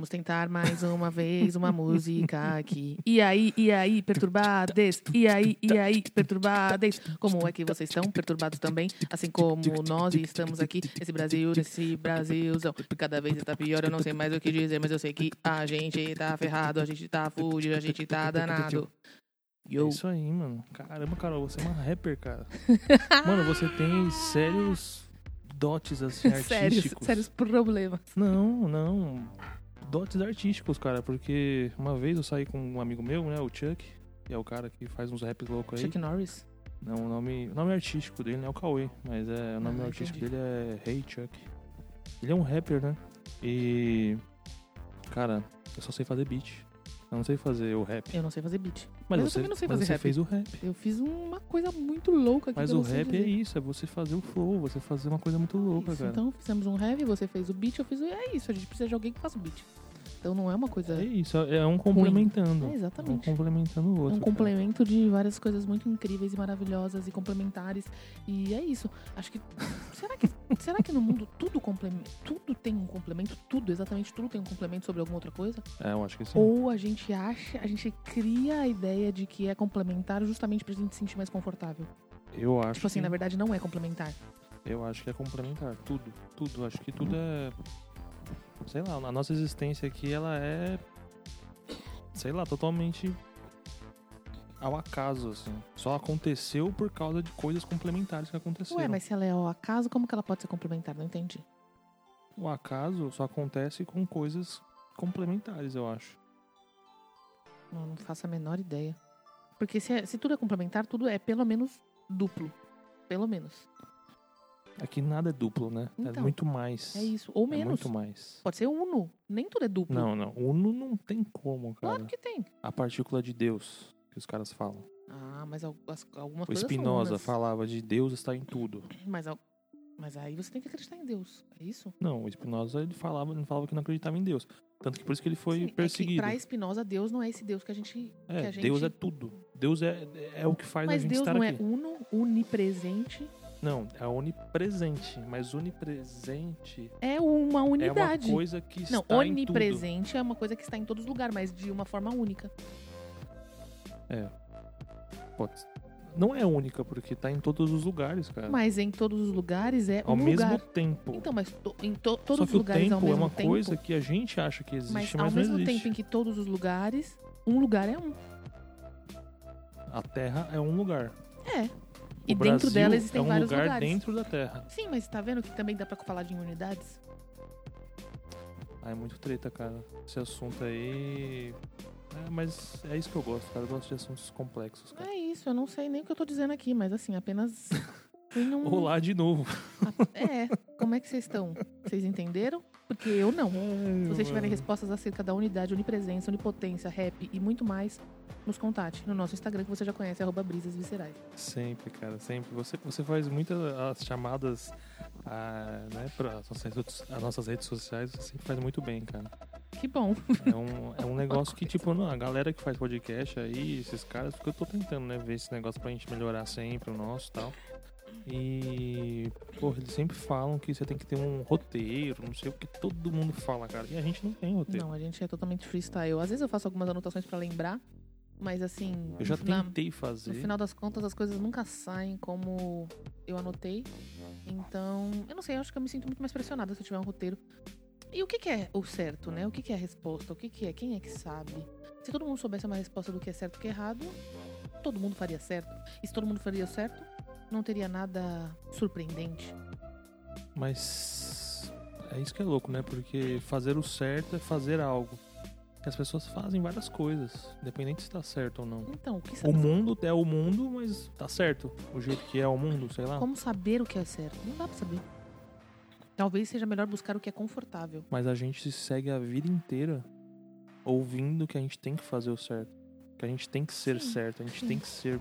Vamos tentar mais uma vez uma música aqui. E aí, e aí, perturbades? E aí, e aí, perturbades? Como é que vocês estão perturbados também? Assim como nós estamos aqui, esse Brasil, esse Brasilzão. Cada vez está pior, eu não sei mais o que dizer, mas eu sei que a gente tá ferrado, a gente tá fudido, a gente tá danado. É Yo. isso aí, mano. Caramba, Carol, você é uma rapper, cara. mano, você tem sérios dotes, assim, Sérios, artísticos. sérios problemas. Não, não. Dotes artísticos, cara. Porque uma vez eu saí com um amigo meu, né, o Chuck. Que é o cara que faz uns raps loucos aí. Chuck Norris. Não, o nome, o nome artístico dele não é o Cauê, mas é, o nome Ah, artístico entendi. dele é Hey Chuck. Ele é um rapper, né? E. Cara, eu só sei fazer beat. Eu não sei fazer o rap. Eu não sei fazer beat. Mas, eu você, também não sei mas fazer você rap. fez o rap. Eu fiz uma coisa muito louca aqui Mas o rap é isso, é você fazer o flow, você fazer uma coisa muito louca, Isso, cara. Então fizemos um rap, você fez o beat, eu fiz o. É isso, a gente precisa de alguém que faça o beat. Então não é uma coisa. É isso, é um complementando. É, um exatamente. complementando o É outro. um cara. complemento de várias coisas muito incríveis e maravilhosas e complementares. E é isso. Acho que. Será que, será que no mundo tudo complementa. Tudo tem um complemento? Tudo, exatamente tudo tem um complemento sobre alguma outra coisa? É, eu acho que sim. Ou a gente acha, a gente cria a ideia de que é complementar justamente pra gente se sentir mais confortável. Eu acho Tipo assim, que, na verdade não é complementar. Eu acho que é complementar. Tudo. Tudo. Acho que tudo é. Sei lá, a nossa existência aqui, ela é. Sei lá, totalmente. Ao acaso, assim. Só aconteceu por causa de coisas complementares que aconteceram. Ué, mas se ela é ao acaso, como que ela pode ser complementar? Não entendi. O acaso só acontece com coisas complementares, eu acho. Não, não faço a menor ideia. Porque se, é- se tudo é complementar, tudo é pelo menos duplo. Pelo menos. Aqui nada é duplo, né? é Então, muito mais. É isso. Ou É menos. muito mais. Pode ser uno. Nem tudo é duplo. Não, não. Uno não tem como, cara. Claro que tem. A partícula de Deus, que os caras falam. Ah, mas al- as- algumas O coisas são Spinoza falava de Deus está em tudo. Mas, mas aí você tem que acreditar em Deus. É isso? Não, o Spinoza ele falava, ele falava que não acreditava em Deus. Tanto que por isso que ele foi Sim, É perseguido. pra Spinoza, Deus não é esse Deus que a gente. É, que a gente... Deus é tudo. Deus é, é o que faz a Mas gente Deus estar não aqui. é uno, onipresente. Não, é onipresente. Mas onipresente É uma é unidade. uma coisa que está Não, em tudo. onipresente é uma coisa que está em todos os lugares, mas de uma forma única. Pode- Não é única, porque tá em todos os lugares, cara. Mas em todos os lugares é Ao um mesmo lugar. tempo. Então, mas to- em to- Só todos que os o lugares tempo ao é mesmo uma tempo. coisa que a gente acha que existe, mas mas, ao mesmo tempo em que todos os lugares, um lugar é um. A Terra é um lugar. É. E Brasil dentro dela existem é um vários lugar lugares. dentro da Terra. Sim, mas tá vendo que também dá pra falar de unidades? Ah, é muito treta, cara. Esse assunto aí. É, mas é isso que eu gosto, cara. Eu gosto de assuntos complexos, cara. É isso, eu não sei nem o que eu tô dizendo aqui, mas assim, apenas. num- Olá de novo. É, como é que vocês estão? Vocês entenderam? Porque eu não. Se vocês tiverem respostas acerca da unidade, onipresença, onipotência, rap e muito mais, nos contate no nosso Instagram, que você já conhece, arroba brisas viscerais. Sempre, cara, sempre. Você, você faz muitas as chamadas ah, né, para as nossas, as nossas redes sociais, você sempre faz muito bem, cara. Que bom. É um, é um negócio que, tipo, não, a galera que faz podcast aí, esses caras, porque eu tô tentando, né, ver esse negócio pra gente melhorar sempre o nosso e tal. E, porra, eles sempre falam que você tem que ter um roteiro, não sei o que todo mundo fala, cara. E a gente não tem roteiro. Não, a gente é totalmente freestyle. Às vezes eu faço algumas anotações pra lembrar, mas assim. Eu já tentei fazer. No final das contas, as coisas nunca saem como eu anotei. Então, eu não sei, eu acho que eu me sinto muito mais pressionada se eu tiver um roteiro. E o que, que é o certo, né? O que, que é a resposta? O que, que é? Quem é que sabe? Se todo mundo soubesse uma resposta do que é certo e o que é errado, todo mundo faria certo. E se todo mundo faria certo, não teria nada surpreendente. Mas é isso que é louco, né? Porque fazer o certo é fazer algo. As pessoas fazem várias coisas, independente se tá certo ou não. Então, o que O sabe? mundo é o mundo, mas tá certo. O jeito que é o mundo, sei lá. Como saber o que é certo? Não dá pra saber. Talvez seja melhor buscar o que é confortável. Mas a gente se segue a vida inteira ouvindo que a gente tem que fazer o certo. Que a gente tem que ser Sim, certo, a gente sim. tem que ser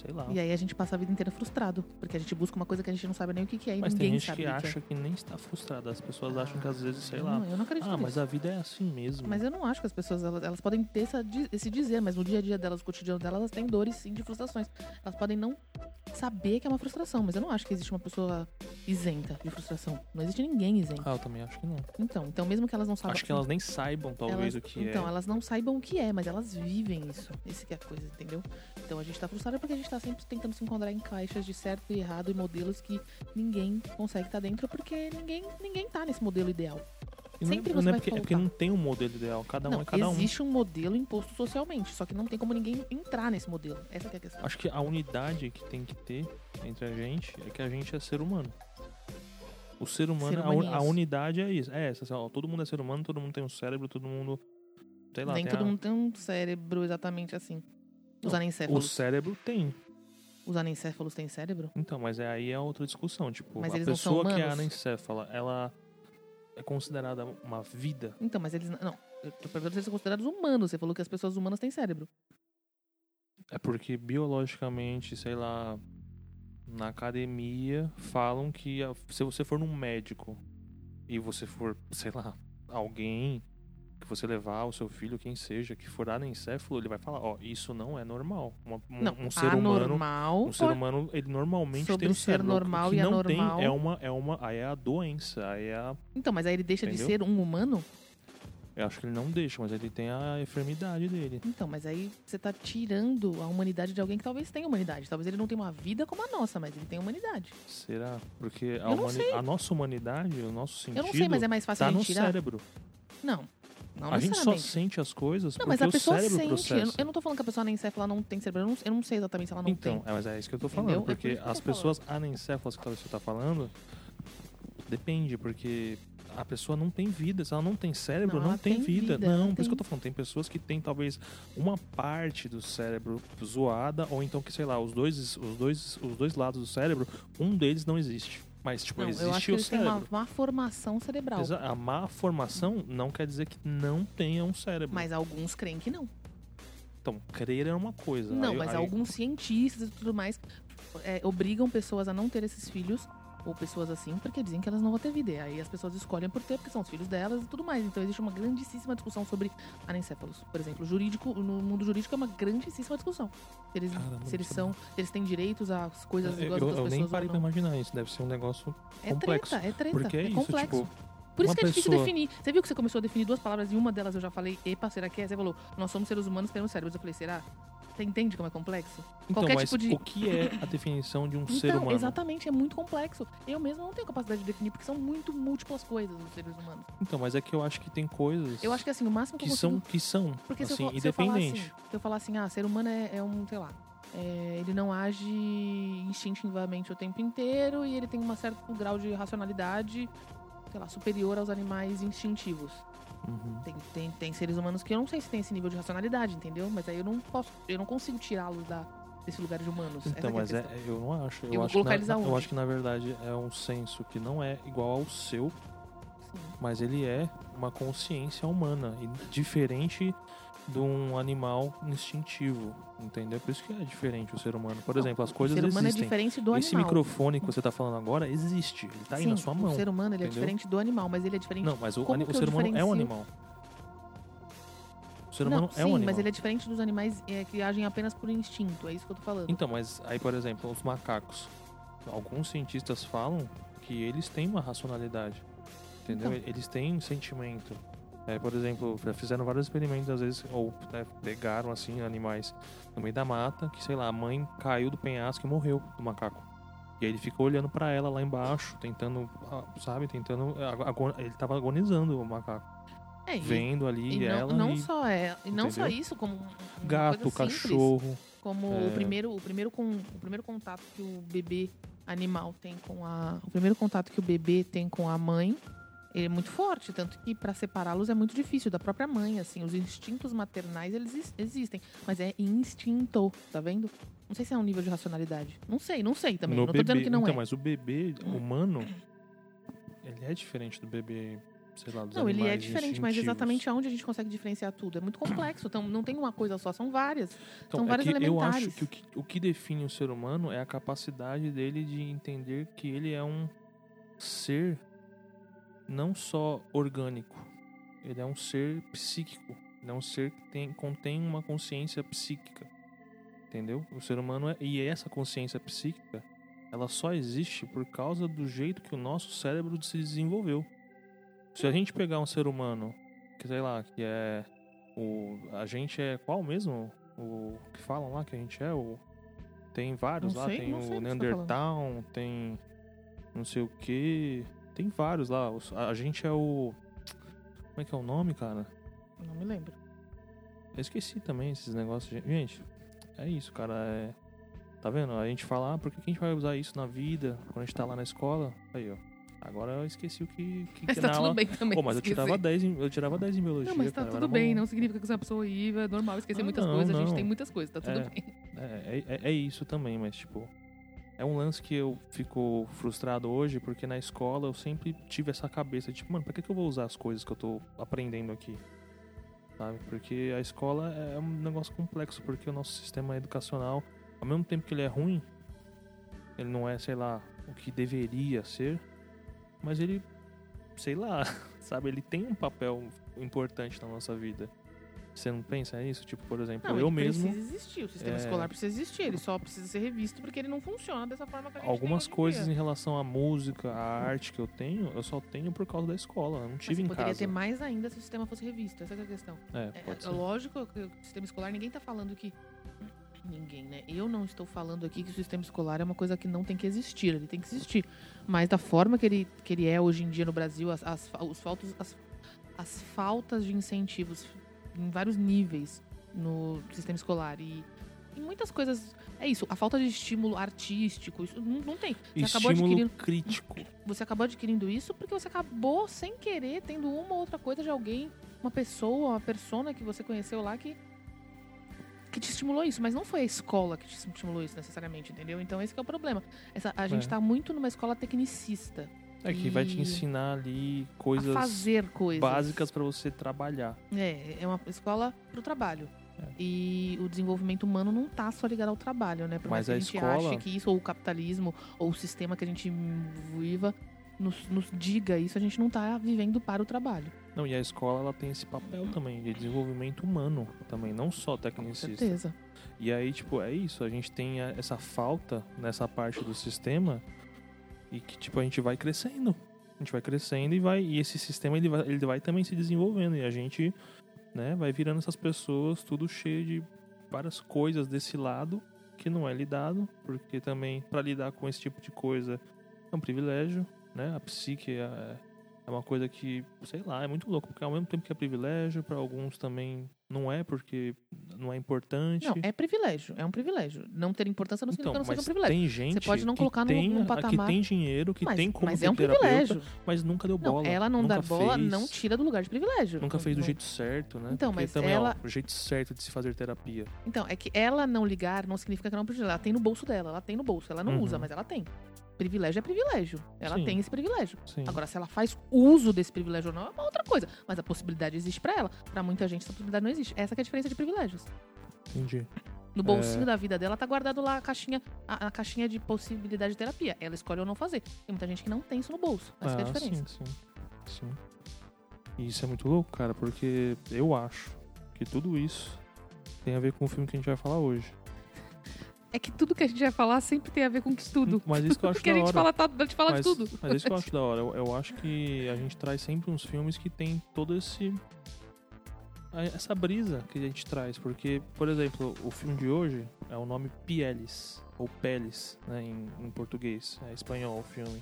sei lá. E aí a gente passa a vida inteira frustrado, porque a gente busca uma coisa que a gente não sabe nem o que, que é e Mas tem ninguém gente sabe que o que, acha é. que nem está frustrada. As pessoas acham que às vezes, sei lá. Não, eu não acredito Ah, nisso. mas a vida é assim mesmo. Mas eu não acho que as pessoas, elas, elas podem ter essa esse dizer, mas no dia a dia delas, no cotidiano delas, elas têm dores sim de frustrações. Elas podem não saber que é uma frustração, mas eu não acho que existe uma pessoa isenta de frustração. Não existe ninguém isento. Ah, eu também acho que não. Então, então mesmo que elas não saibam... Acho que elas nem saibam, talvez, elas- o que Então, é. elas não saibam o que é, mas elas vivem isso. Esse que é a coisa, entendeu? Então a gente tá frustrada porque a gente tá sempre tentando se encontrar em caixas de certo e errado e modelos que ninguém consegue estar dentro porque ninguém, ninguém tá nesse modelo ideal. E não, sempre não você é vai porque, é porque não tem um modelo ideal. Cada um não, é cada um. existe um modelo imposto socialmente, só que não tem como ninguém entrar nesse modelo. Essa é a questão. Acho que a unidade que tem que ter entre a gente é que a gente é ser humano. O ser humano, Ser a, un- a unidade é isso. É essa, assim, ó, todo mundo é ser humano, todo mundo tem um cérebro, todo mundo. Sei lá, Nem todo a- mundo tem um cérebro exatamente assim. Os Não, O anencéfalos. cérebro tem. Os anencéfalos têm cérebro? Então, mas é, aí é outra discussão. Tipo, Mas a pessoa que é anencéfala, ela é considerada uma vida. Então, mas eles. Não. Eu tô perguntando se eles são considerados humanos. Você falou que as pessoas humanas têm cérebro. É porque biologicamente, sei lá, na academia falam que se você for num médico e você for, sei lá, alguém que você levar o seu filho, quem seja, que for anencéfalo, ele vai falar, ó, isso não é normal. Uma- um, Não, um ser humano, anormal. um ser humano, ele normalmente tem um ser cérebro. O normal que e não anormal- tem é uma é uma aí é a doença, aí é a, Então, mas aí ele deixa Entendeu? de ser um humano? eu acho que ele não deixa, mas ele tem a enfermidade dele. Então, mas aí você tá tirando a humanidade de alguém que talvez tenha humanidade. Talvez ele não tenha uma vida como a nossa, mas ele tem humanidade. Será? Porque a, humani- a nossa humanidade, o nosso sentido Eu não sei, mas é mais fácil tá no tirar? cérebro. Não. Não a gente só sente as coisas Não, porque mas a o pessoa cérebro sente. Eu eu não tô falando que a pessoa anencéfala não tem cérebro. Eu não, eu não sei exatamente se ela não então, tem. é, mas é isso que eu tô falando. Entendeu? É por Porque tô as pessoas anencéfalas que você tá falando, depende, porque a pessoa não tem vida. Se ela não tem cérebro, Não, não, tem, tem vida. vida, Não, por isso que eu tem. tô falando. Tem pessoas que têm talvez uma parte do cérebro zoada, ou então que, sei lá, os dois, os dois, os dois lados do cérebro, um deles não existe. Mas, tipo, Não, existe eu acho que o cérebro. uma má formação cerebral. Exa- A má formação não quer dizer que não tenha um cérebro. Mas alguns creem que não. Então, crer é uma coisa. Não, Aí- mas aí- alguns cientistas e tudo mais é, obrigam pessoas a não ter esses filhos, ou pessoas assim, porque dizem que elas não vão ter vida. E aí as pessoas escolhem por ter, porque são os filhos delas e tudo mais. Então existe uma grandíssima discussão sobre anencéfalos. Por exemplo, jurídico, no mundo jurídico é uma grandíssima discussão. Se eles, Caramba, se eles são, se eles têm direitos às coisas Eu, iguais eu, eu pessoas nem parei pra imaginar isso. Deve ser um negócio É complexo. treta, é treta, Porque é, é isso, complexo. tipo. Por isso uma que é difícil pessoa- definir. Você viu que você começou a definir duas palavras e uma delas eu já falei, epa, será que é? Você falou, nós somos seres humanos, temos cérebros. Eu falei, será? Você entende como é complexo? Então, Qualquer mas tipo de- o que é a definição de um ser Então, humano? exatamente, é muito complexo. Eu mesmo não tenho capacidade de definir, porque são muito múltiplas coisas os seres humanos. Então, mas é que eu acho que tem coisas Eu acho que assim, o máximo que, que eu são consigo... que são Porque se, assim, eu, for- se eu falar assim, se eu falar assim, ah, ser humano é, é um, sei lá, é, ele não age instintivamente o tempo inteiro e ele tem um certo grau de racionalidade, sei lá, superior aos animais instintivos. Uhum. Tem, tem, tem seres humanos que eu não sei se tem esse nível de racionalidade, entendeu? Mas aí eu não posso, eu não consigo tirá-los da, desse lugar de humanos. Então, é mas é, eu não acho. Eu, Eu acho que na, eu acho que na verdade é um senso que não é igual ao seu, Sim. mas ele é uma consciência humana e diferente de um animal instintivo, entendeu? Por isso que é diferente o ser humano. Por Não, exemplo, as coisas o ser humano existem. é diferente do Esse animal. microfone que você tá falando agora existe, ele tá aí Sim, na sua mão. O ser humano ele é entendeu? diferente do animal, mas ele é diferente. Não, mas o, Como o ser humano é um diferencio- animal. O ser não, humano sim, é um animal. mas ele é diferente dos animais é, que agem apenas por instinto. É isso que eu tô falando. Então, mas aí, por exemplo, os macacos. Alguns cientistas falam que eles têm uma racionalidade. Entendeu? Então. Eles têm um sentimento. É, por exemplo, já fizeram vários experimentos, às vezes, ou né, pegaram assim animais no meio da mata, que sei lá, a mãe caiu do penhasco e morreu do macaco. E aí ele ficou olhando pra ela lá embaixo, tentando, ah, sabe, tentando. ago- Ele tava agonizando o macaco. é, Vendo ali e não, ela. não e só é, e não só isso, como gato, coisa simples, cachorro. como é. o primeiro, o primeiro com, o primeiro contato que o bebê animal tem com a, o primeiro contato que o bebê tem com a mãe, ele é muito forte, tanto que para separá-los é muito difícil da própria mãe, assim, os instintos maternais eles ex- existem, mas é instinto, tá vendo? Não sei se é um nível de racionalidade. Não sei, não sei também. No não tô dizendo que não então, é. mas o bebê humano, ele é diferente do bebê sei lá, Não, ele é diferente, mas exatamente aonde a gente consegue diferenciar tudo? É muito complexo, então não tem uma coisa só, são várias. Então, São é vários que eu acho que o, que o que define o ser humano é a capacidade dele de entender que ele é um ser não só orgânico, ele é um ser psíquico, ele é um ser que tem, contém uma consciência psíquica, entendeu? O ser humano é, e essa consciência psíquica, ela só existe por causa do jeito que o nosso cérebro se desenvolveu. Se a gente pegar um ser humano, que sei lá, que é o a gente é qual mesmo? O que falam lá que a gente é o tem vários Não lá, sei, tem o tá Neandertal, tem não sei o que, tem vários lá. A, gente é o como é que é o nome, cara? Não me lembro. Eu esqueci também esses negócios. Gente, é isso, cara. É... Tá vendo? A gente fala, ah, por que a gente vai usar isso na vida? Quando a gente tá lá na escola. Aí, ó. Agora eu esqueci o que, que, Mas que tá na tudo aula... bem também. Pô, mas eu tirava 10 em, eu tirava 10 em biologia. Não, mas tá cara, tudo bem, bom. não significa que você é uma pessoa horrível, é normal esquecer Ah, muitas não, coisas, a gente não. tem muitas coisas, tá tudo É. bem. É, é, é isso também, mas tipo. É um lance que eu fico frustrado hoje, porque na escola eu sempre tive essa cabeça, tipo, mano, pra que, que eu vou usar as coisas que eu tô aprendendo aqui? Sabe? Porque a escola é um negócio complexo, porque o nosso sistema educacional, ao mesmo tempo que ele é ruim, ele não é, sei lá, o que deveria ser, mas ele, sei lá, sabe, ele tem um papel importante na nossa vida. Você não pensa nisso? Tipo, por exemplo, Não, eu mesmo. precisa existir, o sistema é- escolar precisa existir, ele só precisa ser revisto porque ele não funciona dessa forma que a gente Algumas coisas em relação à música, à arte que eu tenho, eu só tenho por causa da escola. Eu não Mas tive você em poderia casa. ter mais ainda se o sistema fosse revisto, essa é a questão. É, É, é lógico que o sistema escolar, ninguém tá falando que. Ninguém, né? Eu não estou falando aqui que o sistema escolar é uma coisa que não tem que existir, ele tem que existir. Mas da forma que ele, que ele é hoje em dia no Brasil, as, as, os faltos, as, as faltas de incentivos em vários níveis no sistema escolar e em muitas coisas. É isso, a falta de estímulo artístico, isso não, não tem. Você acabou Estímulo adquirindo crítico. você acabou adquirindo isso porque você acabou sem querer tendo uma ou outra coisa de alguém, uma pessoa, uma persona que você conheceu lá que que te estimulou isso, mas não foi a escola que te estimulou isso necessariamente, entendeu? Então esse que é o problema. Essa, a gente É. tá muito numa escola tecnicista, É que vai te E- ensinar ali a coisas fazer coisas básicas pra você trabalhar. É, é uma escola pro trabalho. É. E o desenvolvimento humano não tá só ligado ao trabalho, né? Por mais que a a gente escola- ache que isso, ou o capitalismo, ou o sistema que a gente viva, nos, nos diga isso, a gente não tá vivendo para o trabalho. Não, e a escola ela tem esse papel também de desenvolvimento humano também, não só Com tecnicista. certeza. E aí, tipo, é isso, a gente tem essa falta nessa parte do sistema e que, tipo, a gente vai crescendo. A gente vai crescendo e vai. E esse sistema ele vai, ele vai também se desenvolvendo. E a gente, né, vai virando essas pessoas tudo cheio de várias coisas desse lado que não é lidado, porque também para lidar com esse tipo de coisa é um privilégio, né? A psique é, é uma coisa que, sei lá, é muito louco, porque ao mesmo tempo que é privilégio, para alguns também não é, porque não é importante. Não, é privilégio. É um privilégio. Não ter importância não significa Então, que não seja um privilégio. tem gente pode não colocar num- tem, num a- patamar- que tem dinheiro, que mas, tem como mas é um privilégio. mas nunca deu bola. Não, ela não dar bola fez, não tira do lugar de privilégio. Nunca fez do Não- jeito certo, né? Então, Porque mas também, ela- ó, o jeito certo de se fazer terapia. Então, é que ela não ligar não significa que ela não precisa. Ela tem no bolso dela, ela tem no bolso. Ela não Uhum. usa, mas ela tem. Privilégio é privilégio. Ela Sim. tem esse privilégio. Sim. Agora, se ela faz uso desse privilégio ou não, é uma outra coisa. Mas a possibilidade existe pra ela. Pra muita gente, essa possibilidade não existe. Essa que é a diferença de privilégios. Entendi. No É. bolsinho da vida dela tá guardado lá a caixinha, a, a caixinha de possibilidade de terapia. Ela escolhe ou não fazer. Tem muita gente que não tem isso no bolso. Essa que é a ah, diferença. sim, sim. Sim. E isso é muito louco, cara, porque eu acho que tudo isso tem a ver com o filme que a gente vai falar hoje. É que tudo que a gente vai falar sempre tem a ver com tudo. Mas isso que eu acho Porque a da gente hora. fala, tá, a gente fala mas, de tudo. Mas isso que eu acho da hora. Eu, eu acho que a gente traz sempre uns filmes que tem todo esse. a- Essa brisa que a gente traz. Porque, por exemplo, o filme de hoje é o nome Pieles, ou Peles, né, em, em português. É espanhol o filme.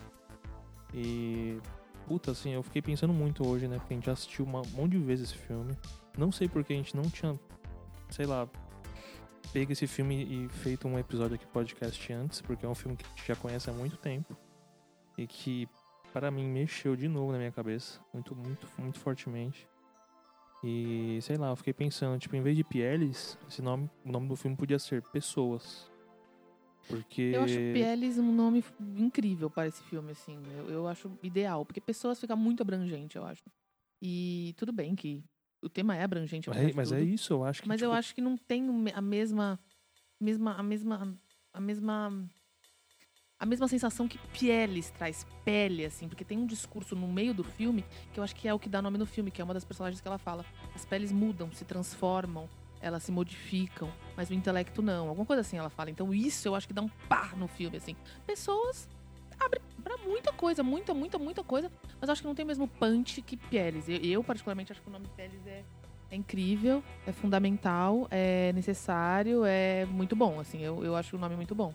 E. Puta, assim, eu fiquei pensando muito hoje, né? Porque a gente já assistiu uma- um monte de vezes esse filme. Não sei porque a gente não tinha, sei lá, pego esse filme e feito um episódio aqui podcast antes, porque é um filme que a gente já conhece há muito tempo e que para mim mexeu de novo na minha cabeça, muito muito muito fortemente. E sei lá, eu fiquei pensando, tipo, em vez de Pieles, esse nome, o nome do filme podia ser Pessoas. Porque Eu acho Pieles um nome incrível para esse filme, assim. Eu, eu acho ideal, porque pessoas fica muito abrangente, eu acho. E tudo bem que o tema é abrangente. É- mas é tudo. isso, eu acho que. Mas tipo, eu acho que não tem a mesma, mesma, a mesma, a mesma, a mesma sensação que Pieles traz, pele, assim, porque tem um discurso no meio do filme que eu acho que é o que dá nome no filme, que é uma das personagens que ela fala. As peles mudam, se transformam, elas se modificam, mas o intelecto não. Alguma coisa assim ela fala. Então isso eu acho que dá um pá no filme, assim. Pessoas pra muita coisa, muita, muita, muita coisa, mas acho que não tem o mesmo punch que Pieles. Eu, eu, particularmente, acho que o nome Pieles é é incrível, é fundamental, é necessário, é muito bom, assim, eu, eu acho o nome muito bom.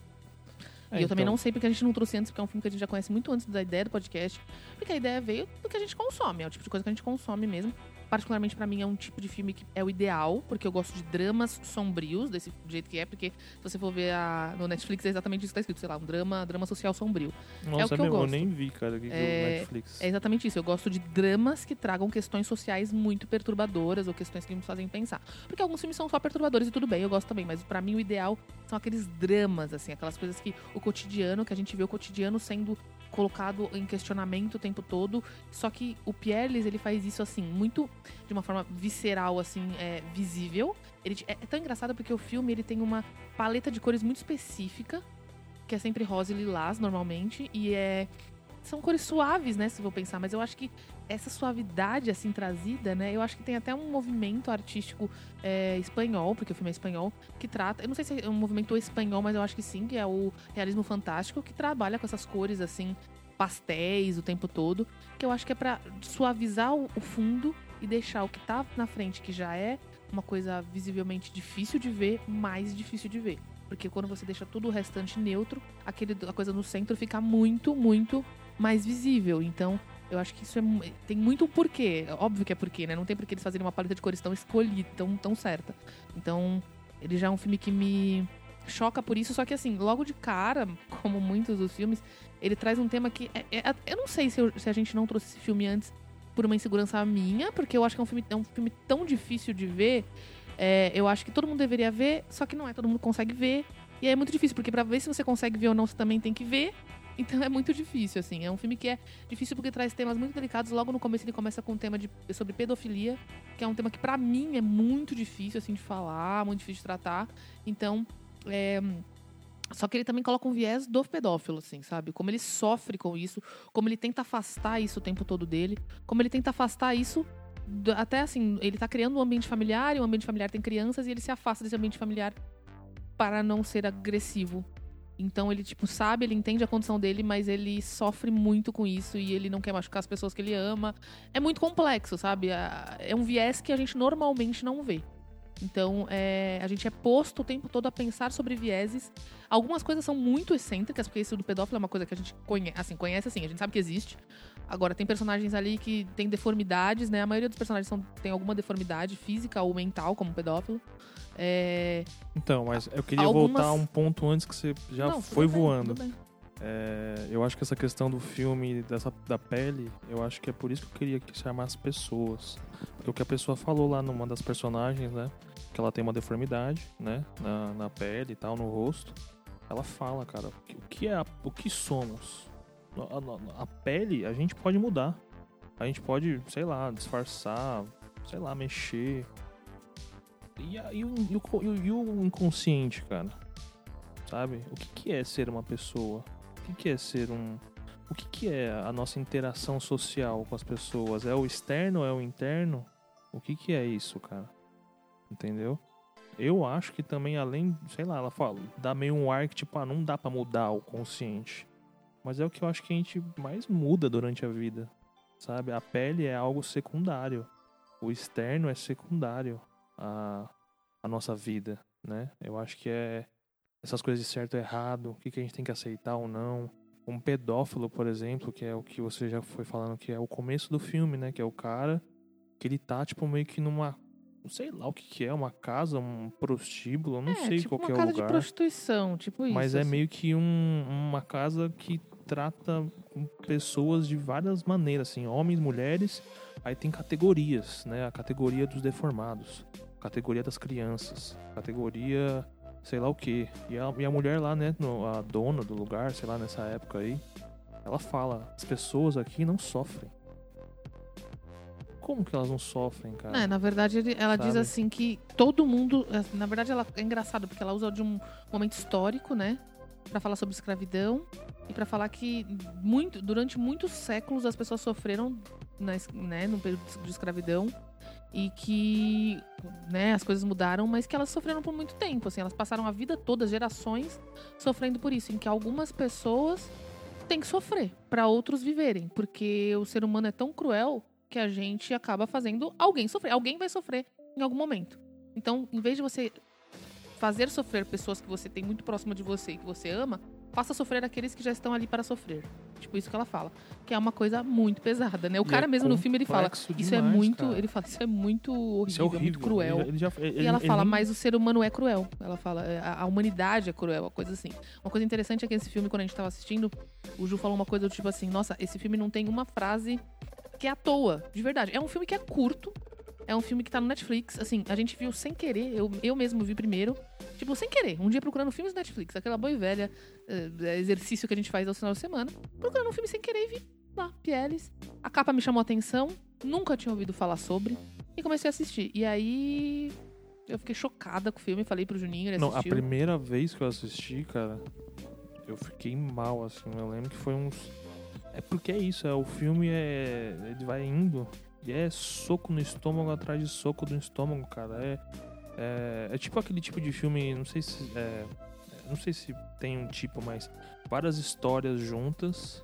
é, e eu também então, não sei porque a gente não trouxe antes, porque é um filme que a gente já conhece muito antes da ideia do podcast, porque a ideia veio do que a gente consome, é o tipo de coisa que a gente consome mesmo. Particularmente pra mim é um tipo de filme que é o ideal, porque eu gosto de dramas sombrios, desse jeito que é, porque se você for ver a- no Netflix é exatamente isso que tá escrito, sei lá, um drama, drama social sombrio. Nossa, o que eu mesmo, eu gosto. nem vi, cara, que É- o Netflix. É exatamente isso. Eu gosto de dramas que tragam questões sociais muito perturbadoras ou questões que me fazem pensar. Porque alguns filmes são só perturbadores e tudo bem, eu gosto também. Mas pra mim o ideal são aqueles dramas, assim, aquelas coisas que o cotidiano, que a gente vê o cotidiano sendo colocado em questionamento o tempo todo. Só que o Pierles, ele faz isso, assim, muito de uma forma visceral, assim, é, visível. Ele, é, é tão engraçado porque o filme ele tem uma paleta de cores muito específica, que é sempre rosa e lilás, normalmente, e é são cores suaves, né, se vou pensar, mas eu acho que essa suavidade assim trazida, né, eu acho que tem até um movimento artístico é, espanhol, porque o filme é espanhol, que trata, eu não sei se é um movimento espanhol, mas eu acho que sim, que é o realismo fantástico, que trabalha com essas cores assim pastéis o tempo todo, que eu acho que é pra suavizar o, o fundo e deixar o que tá na frente, que já é uma coisa visivelmente difícil de ver, mais difícil de ver. Porque quando você deixa tudo o restante neutro, aquele, a coisa no centro fica muito, muito mais visível. Então, eu acho que isso é, tem muito porquê. Óbvio que é porquê, né? Não tem porquê eles fazerem uma paleta de cores tão escolhida, tão, tão certa. Então, ele já é um filme que me choca por isso. Só que, assim, logo de cara, como muitos dos filmes, ele traz um tema que. é- é- eu não sei se, eu- se a gente não trouxe esse filme antes por uma insegurança minha, porque eu acho que é um filme, é um filme tão difícil de ver. É, eu acho que todo mundo deveria ver, só que não é todo mundo consegue ver. E é muito difícil, porque pra ver se você consegue ver ou não, você também tem que ver. Então é muito difícil, assim. É um filme que é difícil porque traz temas muito delicados. Logo no começo ele começa com um tema de, sobre pedofilia, que é um tema que pra mim é muito difícil, assim, de falar, muito difícil de tratar. Então, é... Só que ele também coloca um viés do pedófilo, assim, sabe? Como ele sofre com isso, como ele tenta afastar isso o tempo todo dele, como ele tenta afastar isso até assim, ele tá criando um ambiente familiar, e o ambiente familiar tem crianças, e ele se afasta desse ambiente familiar para não ser agressivo. Então ele, tipo, sabe, ele entende a condição dele, mas ele sofre muito com isso e ele não quer machucar as pessoas que ele ama. É muito complexo, sabe? É um viés que a gente normalmente não vê. Então, é, a gente é posto o tempo todo a pensar sobre vieses. Algumas coisas são muito excêntricas, porque isso do pedófilo é uma coisa que a gente conhece, assim, conhece assim, a gente sabe que existe. Agora, tem personagens ali que têm deformidades, né? A maioria dos personagens são, tem alguma deformidade física ou mental, como pedófilo. É... Então, mas eu queria Algumas- voltar a um ponto antes que você já Não, foi bem, voando. É, eu acho que essa questão do filme, dessa, da pele, eu acho que é por isso que eu queria que chamasse pessoas. Porque o que a pessoa falou lá numa das personagens, né? Que ela tem uma deformidade, né? Na, na pele e tal, no rosto. Ela fala, cara, o que- é o que somos? A, a- a pele a gente pode mudar. A gente pode, sei lá, disfarçar, sei lá, mexer. E, a- e o, e o e o inconsciente, cara? Sabe? O que, que é ser uma pessoa? O que, que é ser um. O que, que é a nossa interação social com as pessoas? É o externo? É o interno? O que, que é isso, cara? Entendeu? Eu acho que também, além, sei lá, ela fala, dá meio um ar que, tipo, ah, não dá pra mudar o consciente. Mas é o que eu acho que a gente mais muda durante a vida. Sabe? A pele é algo secundário. O externo é secundário à, à nossa vida, né? Eu acho que é essas coisas de certo e errado, o que, que a gente tem que aceitar ou não. Um pedófilo, por exemplo, que é o que você já foi falando, que é o começo do filme, né? Que é o cara que ele tá, tipo, meio que numa. Não sei lá o que, que é, uma casa, um prostíbulo, não é, sei tipo qual que uma é o casa lugar. de prostituição, tipo isso. Mas é assim. meio que um- uma casa que trata pessoas de várias maneiras, assim, homens, mulheres. Aí tem categorias, né? A categoria dos deformados, categoria das crianças, categoria sei lá o que. E a, e a mulher lá, né? no- a dona do lugar, sei lá, nessa época aí, ela fala: as pessoas aqui não sofrem. Como que elas não sofrem, cara? É, na verdade, ela diz Sabe? assim que todo mundo. é, Na verdade, ela é engraçado, porque ela usa de um momento histórico, né? Pra falar sobre escravidão e pra falar que muito, durante muitos séculos as pessoas sofreram na né, no período de escravidão e que né, as coisas mudaram, mas que elas sofreram por muito tempo. Assim, elas passaram a vida toda, gerações, sofrendo por isso. Em que algumas pessoas têm que sofrer pra outros viverem, porque o ser humano é tão cruel que a gente acaba fazendo alguém sofrer. Alguém vai sofrer em algum momento. Então, em vez de você fazer sofrer pessoas que você tem muito próxima de você e que você ama, faça sofrer aqueles que já estão ali para sofrer. Tipo isso que ela fala, que é uma coisa muito pesada, né? O E cara é mesmo no filme ele fala, complexo isso é demais, muito, cara. ele fala, isso é muito horrível, Isso é horrível. muito cruel. Ele, ele já, E ela fala, mas o ser humano é cruel. Ela fala, é, a, a humanidade é cruel, uma coisa assim. Uma coisa interessante é que esse filme, quando a gente tava assistindo, o Ju falou uma coisa do tipo assim, nossa, esse filme não tem uma frase que é à toa, de verdade. É um filme que é curto, é um filme que tá no Netflix, assim, a gente viu sem querer, eu, eu mesmo vi primeiro, tipo, sem querer, um dia procurando filmes do Netflix, aquela boa e velha eh, exercício que a gente faz ao final de semana, procurando um filme sem querer e vi lá, Pieles. A capa me chamou a atenção, nunca tinha ouvido falar sobre, e comecei a assistir. E aí eu fiquei chocada com o filme, falei pro Juninho, ele Não, a primeira vez que eu assisti, cara, eu fiquei mal, assim. Eu lembro que foi uns. É porque é isso, é, o filme é. Ele vai indo é soco no estômago atrás de soco no estômago, cara. É, é, é tipo aquele tipo de filme, não sei se. é, não sei se tem um tipo, mas várias histórias juntas.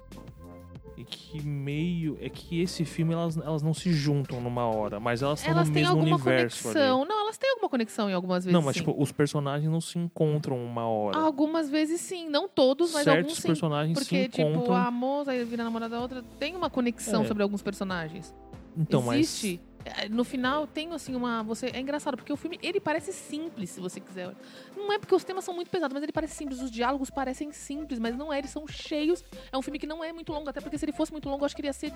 E que meio. É que esse filme elas, elas não se juntam numa hora, mas elas estão no mesmo alguma universo ali. conexão. Não, elas têm alguma conexão em algumas vezes. Não, mas sim. tipo, os personagens não se encontram uma hora. Algumas vezes sim, não todos, mas Certos alguns sim. personagens Porque, se tipo, encontram. a moça e vira namorada da outra tem uma conexão É. sobre alguns personagens. Então, Existe. É, No final tem assim uma. Você é engraçado porque o filme ele parece simples, se você quiser. Não é porque os temas são muito pesados, mas ele parece simples. Os diálogos parecem simples, mas não é. Eles são cheios. É um filme que não é muito longo, até porque se ele fosse muito longo, eu acho que ele ia ser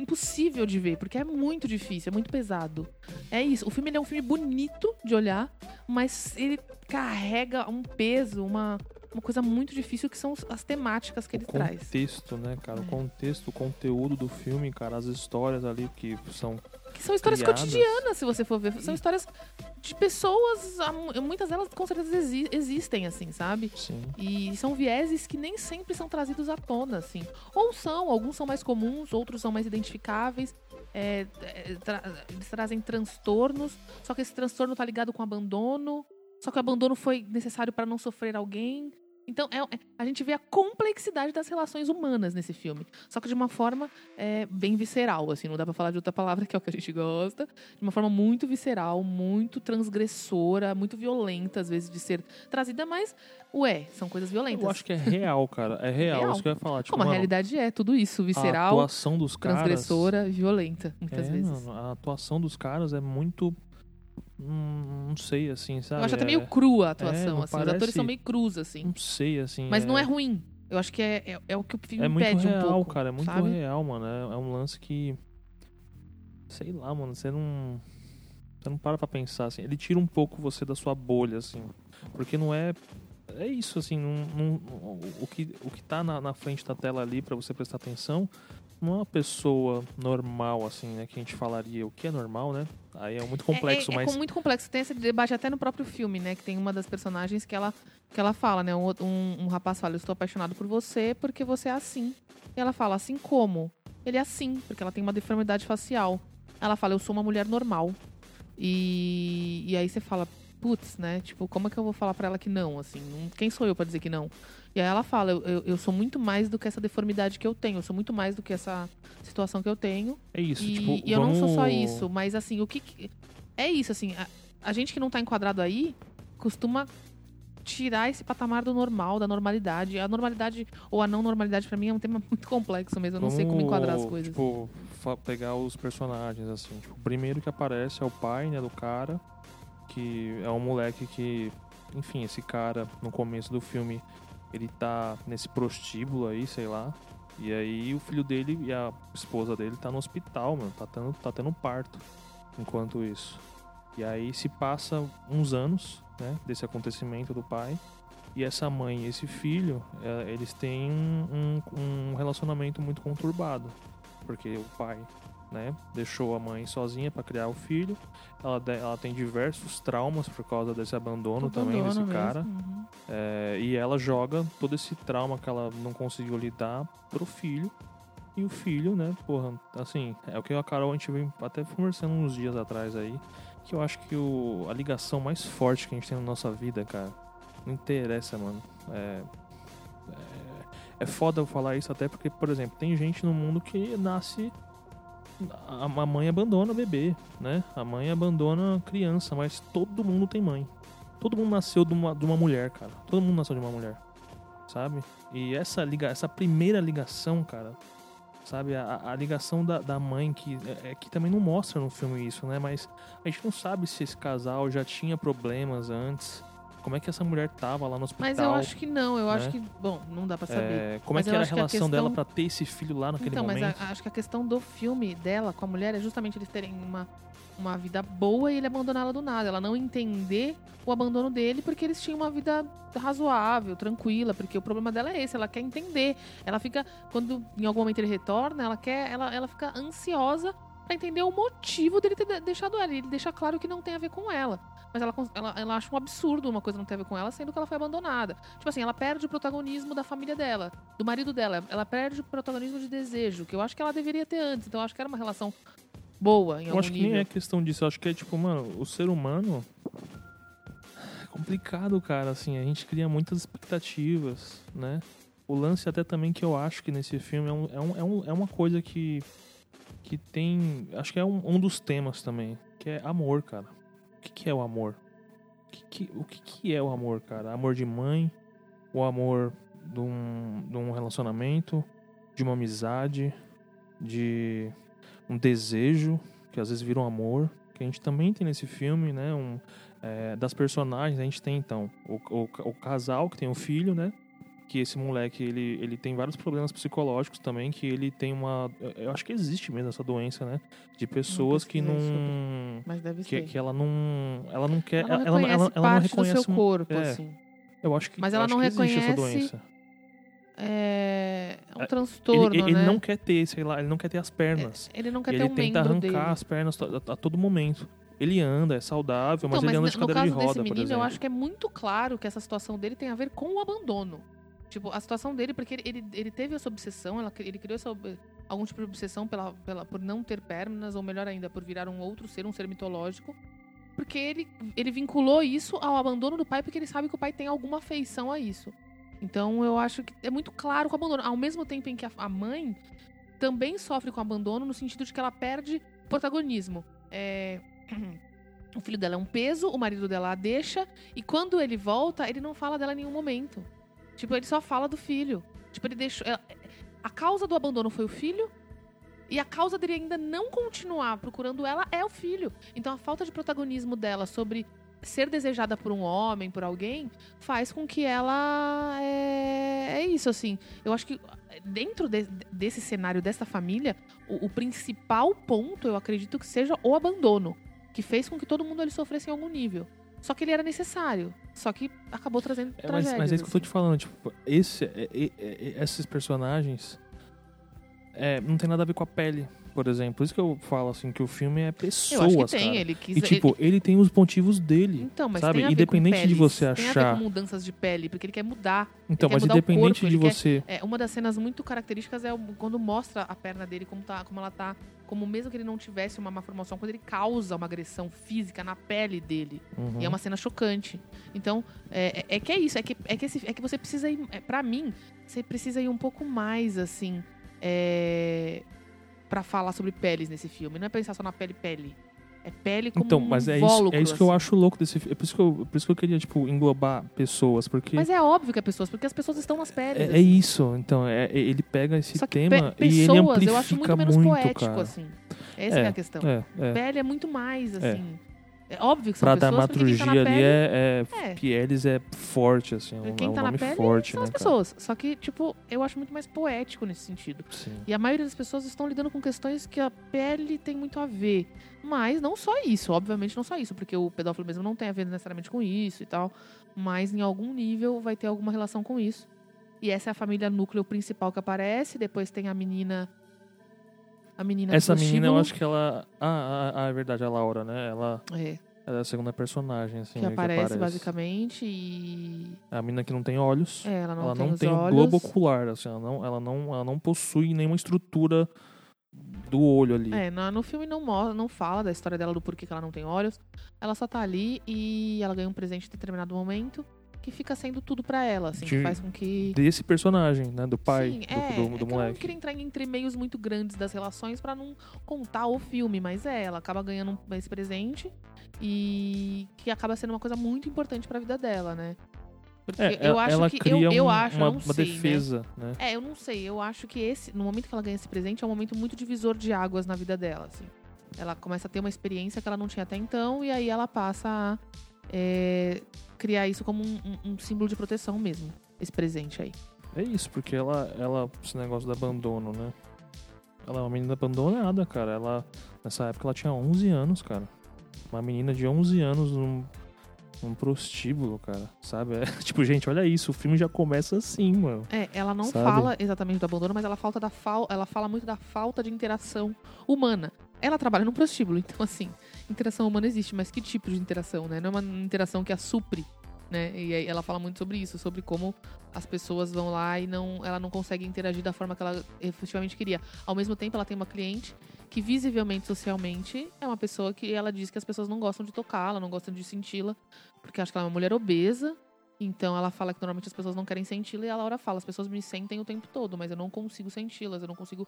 impossível de ver, porque é muito difícil, é muito pesado. É isso. O filme é um filme bonito de olhar, mas ele carrega um peso, uma, uma coisa muito difícil que são as temáticas que ele o traz. contexto, né, cara? O É. contexto, o conteúdo do filme, cara, as histórias ali que são. Que são histórias criadas. cotidianas, se você for ver. São histórias de pessoas, muitas delas com certeza exi- existem, assim, sabe? Sim. E são vieses que nem sempre são trazidos à tona, assim. Ou são, alguns são mais comuns, outros são mais identificáveis. É, é, tra- eles trazem transtornos, só que esse transtorno tá ligado com abandono. Só que o abandono foi necessário para não sofrer alguém. Então, é- é- a gente vê a complexidade das relações humanas nesse filme. Só que de uma forma é, bem visceral, assim. Não dá pra falar de outra palavra, que é o que a gente gosta. De uma forma muito visceral, muito transgressora, muito violenta, às vezes, de ser trazida. Mas, ué, são coisas violentas. Eu acho que é real, cara. É real, Real. isso que eu ia falar. Tipo, Como a mano, realidade é, tudo isso. a Visceral, atuação dos caras. transgressora, violenta, muitas É, vezes. mano, a atuação dos caras é muito. Hum, não sei, assim, sabe? Eu acho até É- meio crua a atuação, não assim. Os atores parece- são meio crus, assim. Não sei, assim. Mas não é ruim. Eu acho que é, é, é o que o filme É muito pede real, um pouco. cara. É muito sabe? real, mano. É, é um lance que. Sei lá, mano. Você não. Você não para pra pensar, assim. Ele tira um pouco você da sua bolha, assim. Porque não é. É isso, assim. Não, não- o, que, o que tá na, na frente da tela ali pra você prestar atenção é uma pessoa normal, assim, né? Que a gente falaria o que é normal, né? Aí é muito complexo, é, é, mas. É muito complexo. Tem esse debate até no próprio filme, né? Que tem uma das personagens que ela, que ela fala, né? Um, um, um rapaz fala, eu estou apaixonado por você porque você é assim. E ela fala, assim como? Ele é assim, porque ela tem uma deformidade facial. Ela fala, eu sou uma mulher normal. E, e aí você fala, putz, né? Tipo, como é que eu vou falar pra ela que não, assim? Quem sou eu pra dizer que não? E aí ela fala, eu, eu, eu sou muito mais do que essa deformidade que eu tenho. Eu sou muito mais do que essa situação que eu tenho. É isso, E, tipo. e eu não sou só vamos- isso, mas assim, o que. que- É isso, assim, a, a gente que não tá enquadrado aí costuma tirar esse patamar do normal, da normalidade. A normalidade ou a não normalidade pra mim é um tema muito complexo mesmo. Eu não sei como Vamos, enquadrar as coisas. Tipo, pegar os personagens, assim. Tipo, o primeiro que aparece é o pai, né, do cara. Que é um moleque que. Enfim, esse cara, no começo do filme, ele tá nesse prostíbulo aí, sei lá. E aí o filho dele e a esposa dele tá no hospital, mano. Tá tendo, tá tendo parto enquanto isso. E aí se passa uns anos, né, desse acontecimento do pai. E essa mãe e esse filho, é, eles têm um, um- um relacionamento muito conturbado. Porque o pai né? Deixou a mãe sozinha para criar o filho. Ela, ela tem diversos traumas por causa desse abandono, também desse Abandono cara. mesmo, uhum. É, e ela joga todo esse trauma que ela não conseguiu lidar pro filho. E o filho, né, porra, assim, é o que a Carol a gente vem até conversando uns dias atrás aí. Que eu acho que o, a ligação mais forte que a gente tem na nossa vida, cara, não interessa, mano. É, é, é foda eu falar isso até porque, por exemplo, tem gente no mundo que nasce. A mãe abandona o bebê, né? A mãe abandona a criança, mas todo mundo tem mãe. Todo mundo nasceu de uma, de uma mulher, cara. Todo mundo nasceu de uma mulher. Sabe? E essa, liga, essa primeira ligação, cara. Sabe? A, a ligação da, da mãe, que, é, é que também não mostra no filme isso, né? Mas a gente não sabe se esse casal já tinha problemas antes. Como é que essa mulher tava lá no hospital. Mas eu acho que não, eu acho né? que. Bom, não dá pra saber. É, como Mas é que era a acho que a relação dela questão- pra ter esse filho lá naquele então, mas momento? a- acho que a questão do filme dela com a mulher é justamente eles terem uma, uma vida boa e ele abandonar ela do nada. Ela não entender o abandono dele porque eles tinham uma vida razoável, tranquila, porque o problema dela é esse, ela quer entender. Ela fica, quando em algum momento ele retorna, ela quer, ela, ela fica ansiosa pra entender o motivo dele ter de- deixado ela. E Ele deixa claro que não tem a ver com ela. Mas ela, ela, ela acha um absurdo uma coisa não ter a ver com ela, sendo que ela foi abandonada. Tipo assim, ela perde o protagonismo da família dela, do marido dela. Ela perde o protagonismo de desejo, que eu acho que ela deveria ter antes. Então eu acho que era uma relação boa em Eu algum acho que nível. nem é questão disso. Eu acho que é tipo, mano, o ser humano. É complicado, cara. Assim, a gente cria muitas expectativas, né? O lance até também que eu acho que nesse filme é, um, é, um, é, um- é uma coisa que. Que tem. Acho que é um, um dos temas também. Que é amor, cara. O que, que é o amor? O, que, que- o que, é o amor, cara? Amor de mãe? O amor de um, de um relacionamento? De uma amizade? De um desejo, que às vezes vira um amor, que a gente também tem nesse filme, né? Um, é, das personagens, a gente tem então o, o, o casal que tem um filho, né? Que esse moleque, ele, ele tem vários problemas psicológicos também, que ele tem uma... Eu acho que existe mesmo essa doença, né? De pessoas que não... Mas deve Que, ser. que ela não... Ela não quer... ela não ela, reconhece ela, ela não parte reconhece... do seu corpo, é. assim. Eu acho que, Mas ela não existe essa reconhece doença. É, é um transtorno, Ele, ele né? não quer ter, sei lá, ele não quer ter as pernas. É, ele não quer E ter ele um tenta membro arrancar dele. as pernas a, a todo momento. Ele anda, é saudável, mas Então, ele anda mas de cadeira de roda, desse por menino, exemplo. eu acho que é muito claro que essa situação dele tem a ver com o abandono. Tipo, a situação dele, porque ele, ele, ele teve essa obsessão, ela- ele criou essa, algum tipo de obsessão pela, pela, por não ter pernas, ou melhor ainda, por virar um outro ser, um ser mitológico. Porque ele, ele vinculou isso ao abandono do pai, porque ele sabe que o pai tem alguma afeição a isso. Então eu acho que é muito claro com o abandono. Ao mesmo tempo em que a, a mãe também sofre com abandono, no sentido de que ela perde protagonismo. É, O filho dela é um peso, o marido dela a deixa, e quando ele volta, ele não fala dela em nenhum momento. Tipo, ele só fala do filho. Tipo, ele deixou. ela- A causa do abandono foi o filho, e a causa dele ainda não continuar procurando ela é o filho. Então a falta de protagonismo dela sobre ser desejada por um homem, por alguém, faz com que ela. É, é isso, assim. Eu acho que dentro de- desse cenário, dessa família, o, o principal ponto, eu acredito que seja o abandono. Que fez com que todo mundo ali sofresse em algum nível. Só que ele era necessário. Só que acabou trazendo É, mas, mas é isso que eu tô te falando, tipo, esse, é- é- é- esses personagens é, não tem nada a ver com a pele, por exemplo. Por isso que eu falo assim que o filme é pessoas, Eu acho que tem, cara. ele quis. E tipo, ele... tem os motivos dele. Então, mas sabe? tem Independente de você Tem a ver achar- com mudanças de pele, porque ele quer mudar. Então, quer mas mudar independente corpo, de ele quer- você. É, uma das cenas muito características é quando mostra a perna dele como, tá, como ela tá. Como mesmo que ele não tivesse uma malformação, quando ele causa uma agressão física na pele dele. Uhum. E é uma cena chocante. Então, é, é- é que é isso. É que, é que, esse- é que você precisa ir. É, pra mim, você precisa ir um pouco mais, assim. É, pra falar sobre peles nesse filme. Não é pensar só na pele-pele. É pele como Então, um mas é isso, invólucro, é isso que eu assim. acho louco desse filme. É por isso que eu, por isso que eu queria, tipo, englobar pessoas, porque Mas é óbvio que é pessoas, porque as pessoas estão nas peles. é, é assim. isso. Então, é, é- ele pega esse tema pe- e ele pessoas, amplifica eu acho muito menos poético, cara. assim. Essa que é a questão. É, é. Pele é muito mais, É. assim. É, óbvio que são Pra pessoas, tá dramaturgia na ali pele, é, é, é. Pieles é forte, assim. É um, Quem é um tá na pele forte, são né, as cara? pessoas. Só que, tipo, eu acho muito mais poético nesse sentido. Sim. E a maioria das pessoas estão lidando com questões que a pele tem muito a ver. Mas não só isso, obviamente não só isso, porque o pedófilo mesmo não tem a ver necessariamente com isso e tal. Mas em algum nível vai ter alguma relação com isso. E essa é a família núcleo principal que aparece. Depois tem a menina. A menina Essa menina, eu acho que ela. Ah, ah, ah, é verdade, a Laura, né? Ela, É, ela é a segunda personagem, assim. que meio aparece, basicamente e... É a menina que não tem olhos. É, ela não ela tem não tem olhos. globo ocular, assim, ela não, ela, não, ela não possui nenhuma estrutura do olho ali. É, no, no filme não mostra, não fala da história dela, do porquê que ela não tem olhos. Ela só tá ali e ela ganha um presente em determinado momento que fica sendo tudo pra ela, assim, que De- faz com que... Desse personagem, né? Do pai Sim, do, é, do, é do que eu não moleque. queria entrar em entremeios muito grandes das relações pra não contar o filme, mas é, ela acaba ganhando esse presente e que acaba sendo uma coisa muito importante pra vida dela, né? Porque É, eu acho ela que cria eu, eu um- acho, uma, eu não uma sei, né? defesa, né? É, eu não sei. Eu acho que esse, no momento que ela ganha esse presente, é um momento muito divisor de águas na vida dela, assim. Ela começa a ter uma experiência que ela não tinha até então, e aí ela passa a é, criar isso como um, um- um símbolo de proteção mesmo. Esse presente aí. É isso, porque ela, ela, esse negócio do abandono, né? Ela é uma menina abandonada, cara. Ela, nessa época, ela tinha 11 anos, cara. Uma menina de 11 anos num, num prostíbulo, cara. Sabe? É, tipo, gente, olha isso. O filme já começa assim, mano. É, ela não Sabe? fala exatamente do abandono, mas ela, falta da fal ela fala muito da falta de interação humana. Ela trabalha num prostíbulo, então assim, interação humana existe, mas que tipo de interação, né? Não é uma interação que a supre, né? E aí ela fala muito sobre isso, sobre como as pessoas vão lá e não, ela não consegue interagir da forma que ela efetivamente queria. Ao mesmo tempo, ela tem uma cliente que visivelmente, socialmente, é uma pessoa que ela diz que as pessoas não gostam de tocá-la, não gostam de senti-la, porque acha que ela é uma mulher obesa. Então ela fala que normalmente as pessoas não querem senti-la e a Laura fala, as pessoas me sentem o tempo todo, mas eu não consigo senti-las, eu não consigo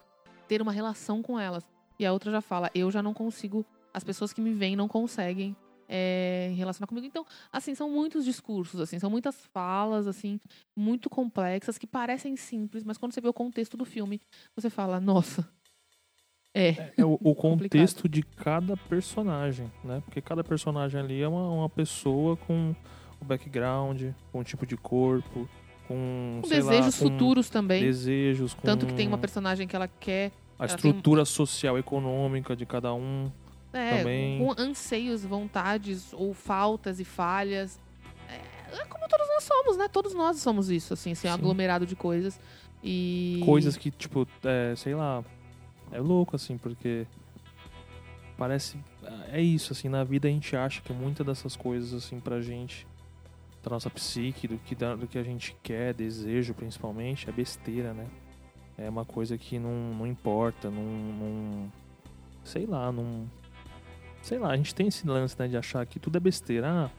ter uma relação com elas. E a outra já fala, eu já não consigo, as pessoas que me veem não conseguem é, relacionar comigo. Então, assim, são muitos discursos, assim, são muitas falas, assim, muito complexas, que parecem simples, mas quando você vê o contexto do filme, você fala, nossa. É, É o, o contexto de cada personagem, né? Porque cada personagem ali é uma, uma pessoa com o background, com um tipo de corpo, com, com desejos lá, com futuros também. desejos, com Tanto que tem uma personagem que ela quer a ela tem- estrutura social econômica de cada um. É, também. com anseios, vontades ou faltas e falhas. É, é como todos nós somos, né? Todos nós somos isso, assim, assim um aglomerado de coisas. E. Coisas que, tipo, é, sei lá, é louco, assim, porque parece. É isso, assim, na vida a gente acha que muitas dessas coisas, assim, pra gente, da nossa psique, do que, da- do que a gente quer, desejo principalmente, é besteira, né? É uma coisa que não, não importa, não, não. Sei lá, não. Sei lá, a gente tem esse lance, né, de achar que tudo é besteira. Ah,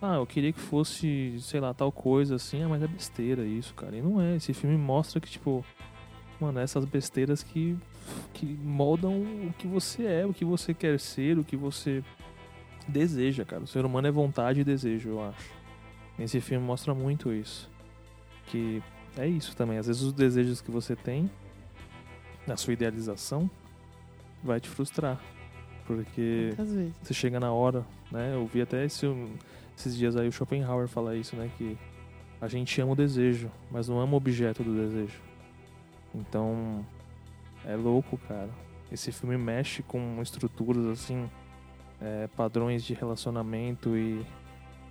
ah, eu queria que fosse, sei lá, tal coisa assim, ah, mas é besteira isso, cara. E não é. Esse filme mostra que, tipo, mano, essas besteiras que, que moldam o que você é, o que você quer ser, o que você deseja, cara. O ser humano é vontade e desejo, eu acho. Esse filme mostra muito isso. Que é isso também. Às vezes os desejos que você tem, na sua idealização, vai te frustrar. Porque você chega na hora, né? Eu vi até esse, esses dias aí o Schopenhauer falar isso, né? Que a gente ama o desejo, mas não ama o objeto do desejo. Então, é louco, cara. Esse filme mexe com estruturas, assim, é, padrões de relacionamento e,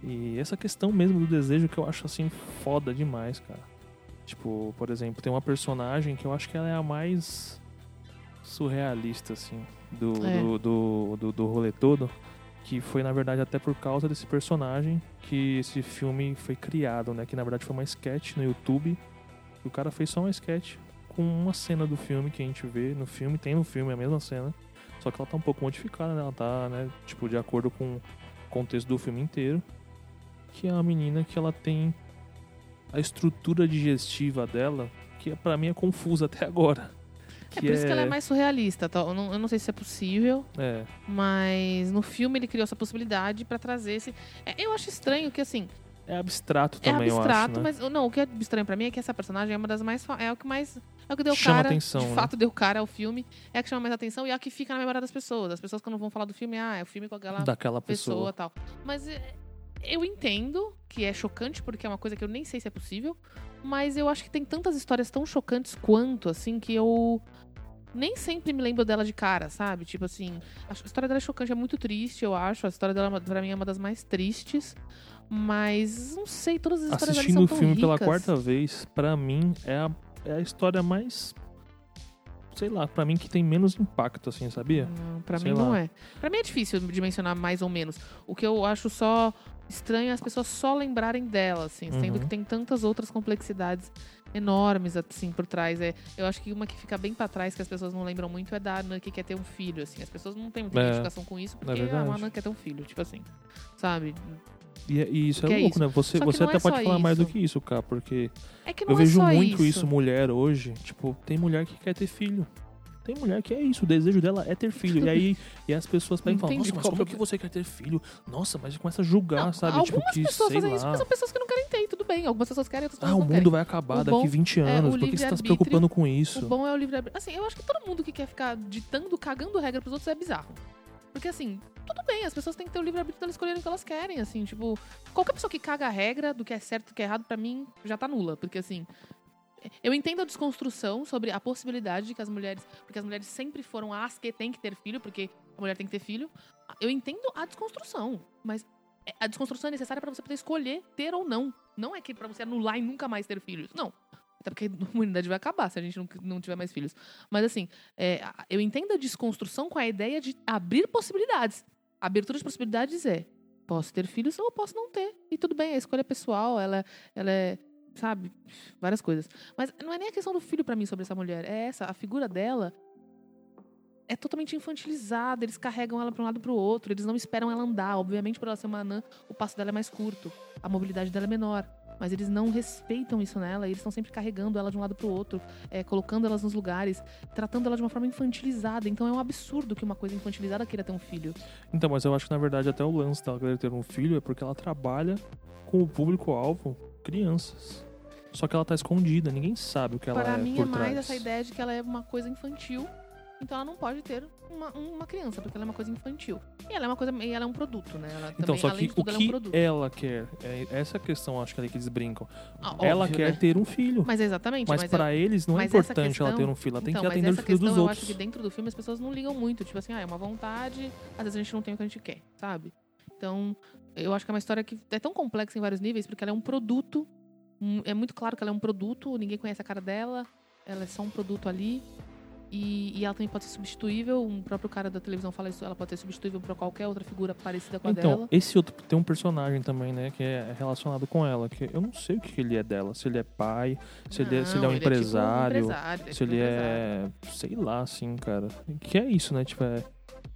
e essa questão mesmo do desejo que eu acho, assim, foda demais, cara. Tipo, por exemplo, tem uma personagem que eu acho que ela é a mais surrealista, assim, do, É. do, do, do, do rolê todo. Que foi, na verdade, até por causa desse personagem que esse filme foi criado, né? Que na verdade foi uma sketch no YouTube. E o cara fez só uma sketch com uma cena do filme que a gente vê no filme. Tem no filme a mesma cena. Só que ela tá um pouco modificada, né? Ela tá, né? Tipo, de acordo com o contexto do filme inteiro. Que é uma menina que ela tem a estrutura digestiva dela, que pra mim é confusa até agora. É por isso que ela é mais surrealista. tá? Eu não, eu não sei se é possível, É, mas no filme ele criou essa possibilidade pra trazer esse. É, eu acho estranho que, assim, é abstrato é também, abstrato, eu acho, né? mas não, o que é estranho pra mim é que essa personagem é uma das mais. É o que mais. É o que deu Chama cara. atenção, de né? fato, deu cara ao filme. É a que chama mais atenção e é a que fica na memória das pessoas. As pessoas, quando vão falar do filme, ah, é o filme com aquela Daquela pessoa pessoa. e tal. Mas é, eu entendo que é chocante, porque é uma coisa que eu nem sei se é possível. Mas eu acho que tem tantas histórias tão chocantes quanto, assim, que eu nem sempre me lembro dela de cara, sabe? Tipo assim, a história dela é chocante, é muito triste, eu acho. A história dela, pra mim, é uma das mais tristes. Mas, não sei, todas as histórias Assistindo dela o são filme tão pela ricas. quarta vez, pra mim, é a, é a história mais sei lá, pra mim que tem menos impacto, assim, sabia? Não, pra Sei mim não lá. é. Pra mim é difícil dimensionar mais ou menos. O que eu acho só estranho é as pessoas só lembrarem dela, assim, sendo Uhum. que tem tantas outras complexidades enormes, assim, por trás. É, eu acho que uma que fica bem pra trás, que as pessoas não lembram muito, é da Anã que quer ter um filho, assim. As pessoas não têm muita É, identificação com isso, porque a verdade. Anã quer ter um filho, tipo assim, sabe? E, e isso é Que é louco, isso. né? Você, você até é pode falar mais do isso. que isso, cara, porque É eu é vejo muito isso. isso. mulher hoje. Tipo, tem mulher que quer ter filho. Tem mulher que é isso, o desejo dela é ter filho. e aí e as pessoas pegam e falam, nossa, mas como o que você quer ter filho? Nossa, mas começa a julgar, Não, sabe? algumas Tipo, que pessoas fazem isso lá. porque são pessoas que não querem ter, e tudo bem. Algumas pessoas querem, outras pessoas Ah, o não mundo querem. vai acabar O daqui bom 20 é anos. o Por que você tá se livre-arbítrio. preocupando com isso? O bom é o livre arbítrio. Assim, eu acho que todo mundo que quer ficar ditando, cagando regra pros outros é bizarro. Porque assim, tudo bem, as pessoas têm que ter o livre arbítrio delas escolherem o que elas querem, assim, tipo, qualquer pessoa que caga a regra do que é certo e do que é errado, pra mim, já tá nula. Porque assim, eu entendo a desconstrução sobre a possibilidade de que as mulheres. Porque as mulheres sempre foram as que têm que ter filho, porque a mulher tem que ter filho. Eu entendo a desconstrução, mas é- a desconstrução é necessária pra você poder escolher ter ou não. Não é que pra você anular e nunca mais ter filhos. Não. Até porque a humanidade vai acabar se a gente não, tiver mais filhos. Mas assim, é, eu entendo a desconstrução com a ideia de abrir possibilidades. A abertura de possibilidades é: posso ter filhos ou posso não ter. E tudo bem, a escolha é pessoal, ela, ela é. Sabe? Várias coisas. Mas não é nem a questão do filho pra mim sobre essa mulher. É essa, a figura dela é totalmente infantilizada. Eles carregam ela pra um lado e pro outro. Eles não esperam ela andar. Obviamente, por ela ser uma anã, o passo dela é mais curto. A mobilidade dela é menor. Mas eles não respeitam isso nela. Eles estão sempre carregando ela de um lado pro outro, é, colocando elas nos lugares, tratando ela de uma forma infantilizada. Então é um absurdo que uma coisa infantilizada queira ter um filho. Então, mas eu acho que na verdade até o lance dela querer ter um filho é porque ela trabalha com o público-alvo crianças. Só que ela tá escondida, ninguém sabe o que ela Para é mim por é mais trás. essa ideia de que ela é uma coisa infantil. Então ela não pode ter uma, uma criança, porque ela é uma coisa infantil. E ela é uma coisa. E ela é um produto, né? Ela Então, também, só que de o tudo, ela é um que ela quer, é essa questão, acho que ali que eles brincam. Ah, ela óbvio, quer né? ter um filho. Mas exatamente, Mas, mas, pra eles não é importante ela questão- ter um filho, ela tem então, que atender o filho questão dos eu outros. acho que dentro do filme as pessoas não ligam muito. Tipo assim, ah, é uma vontade, às vezes a gente não tem o que a gente quer, sabe? Então, eu acho que é uma história que é tão complexa em vários níveis, porque ela é um produto. É muito claro que ela é um produto, ninguém conhece a cara dela, ela é só um produto ali. E, e ela também pode ser substituível. Um próprio cara da televisão fala isso, ela pode ser substituível pra qualquer outra figura parecida com a Então, dela. esse outro tem um personagem também, né, que é relacionado com ela, que eu não sei o que ele é dela, se ele é pai, se, ele, é, se ele é um Não, tipo empresário, empresário, ele é se tipo ele empresário. é, sei lá, assim, cara. Que é isso, né, tipo, é,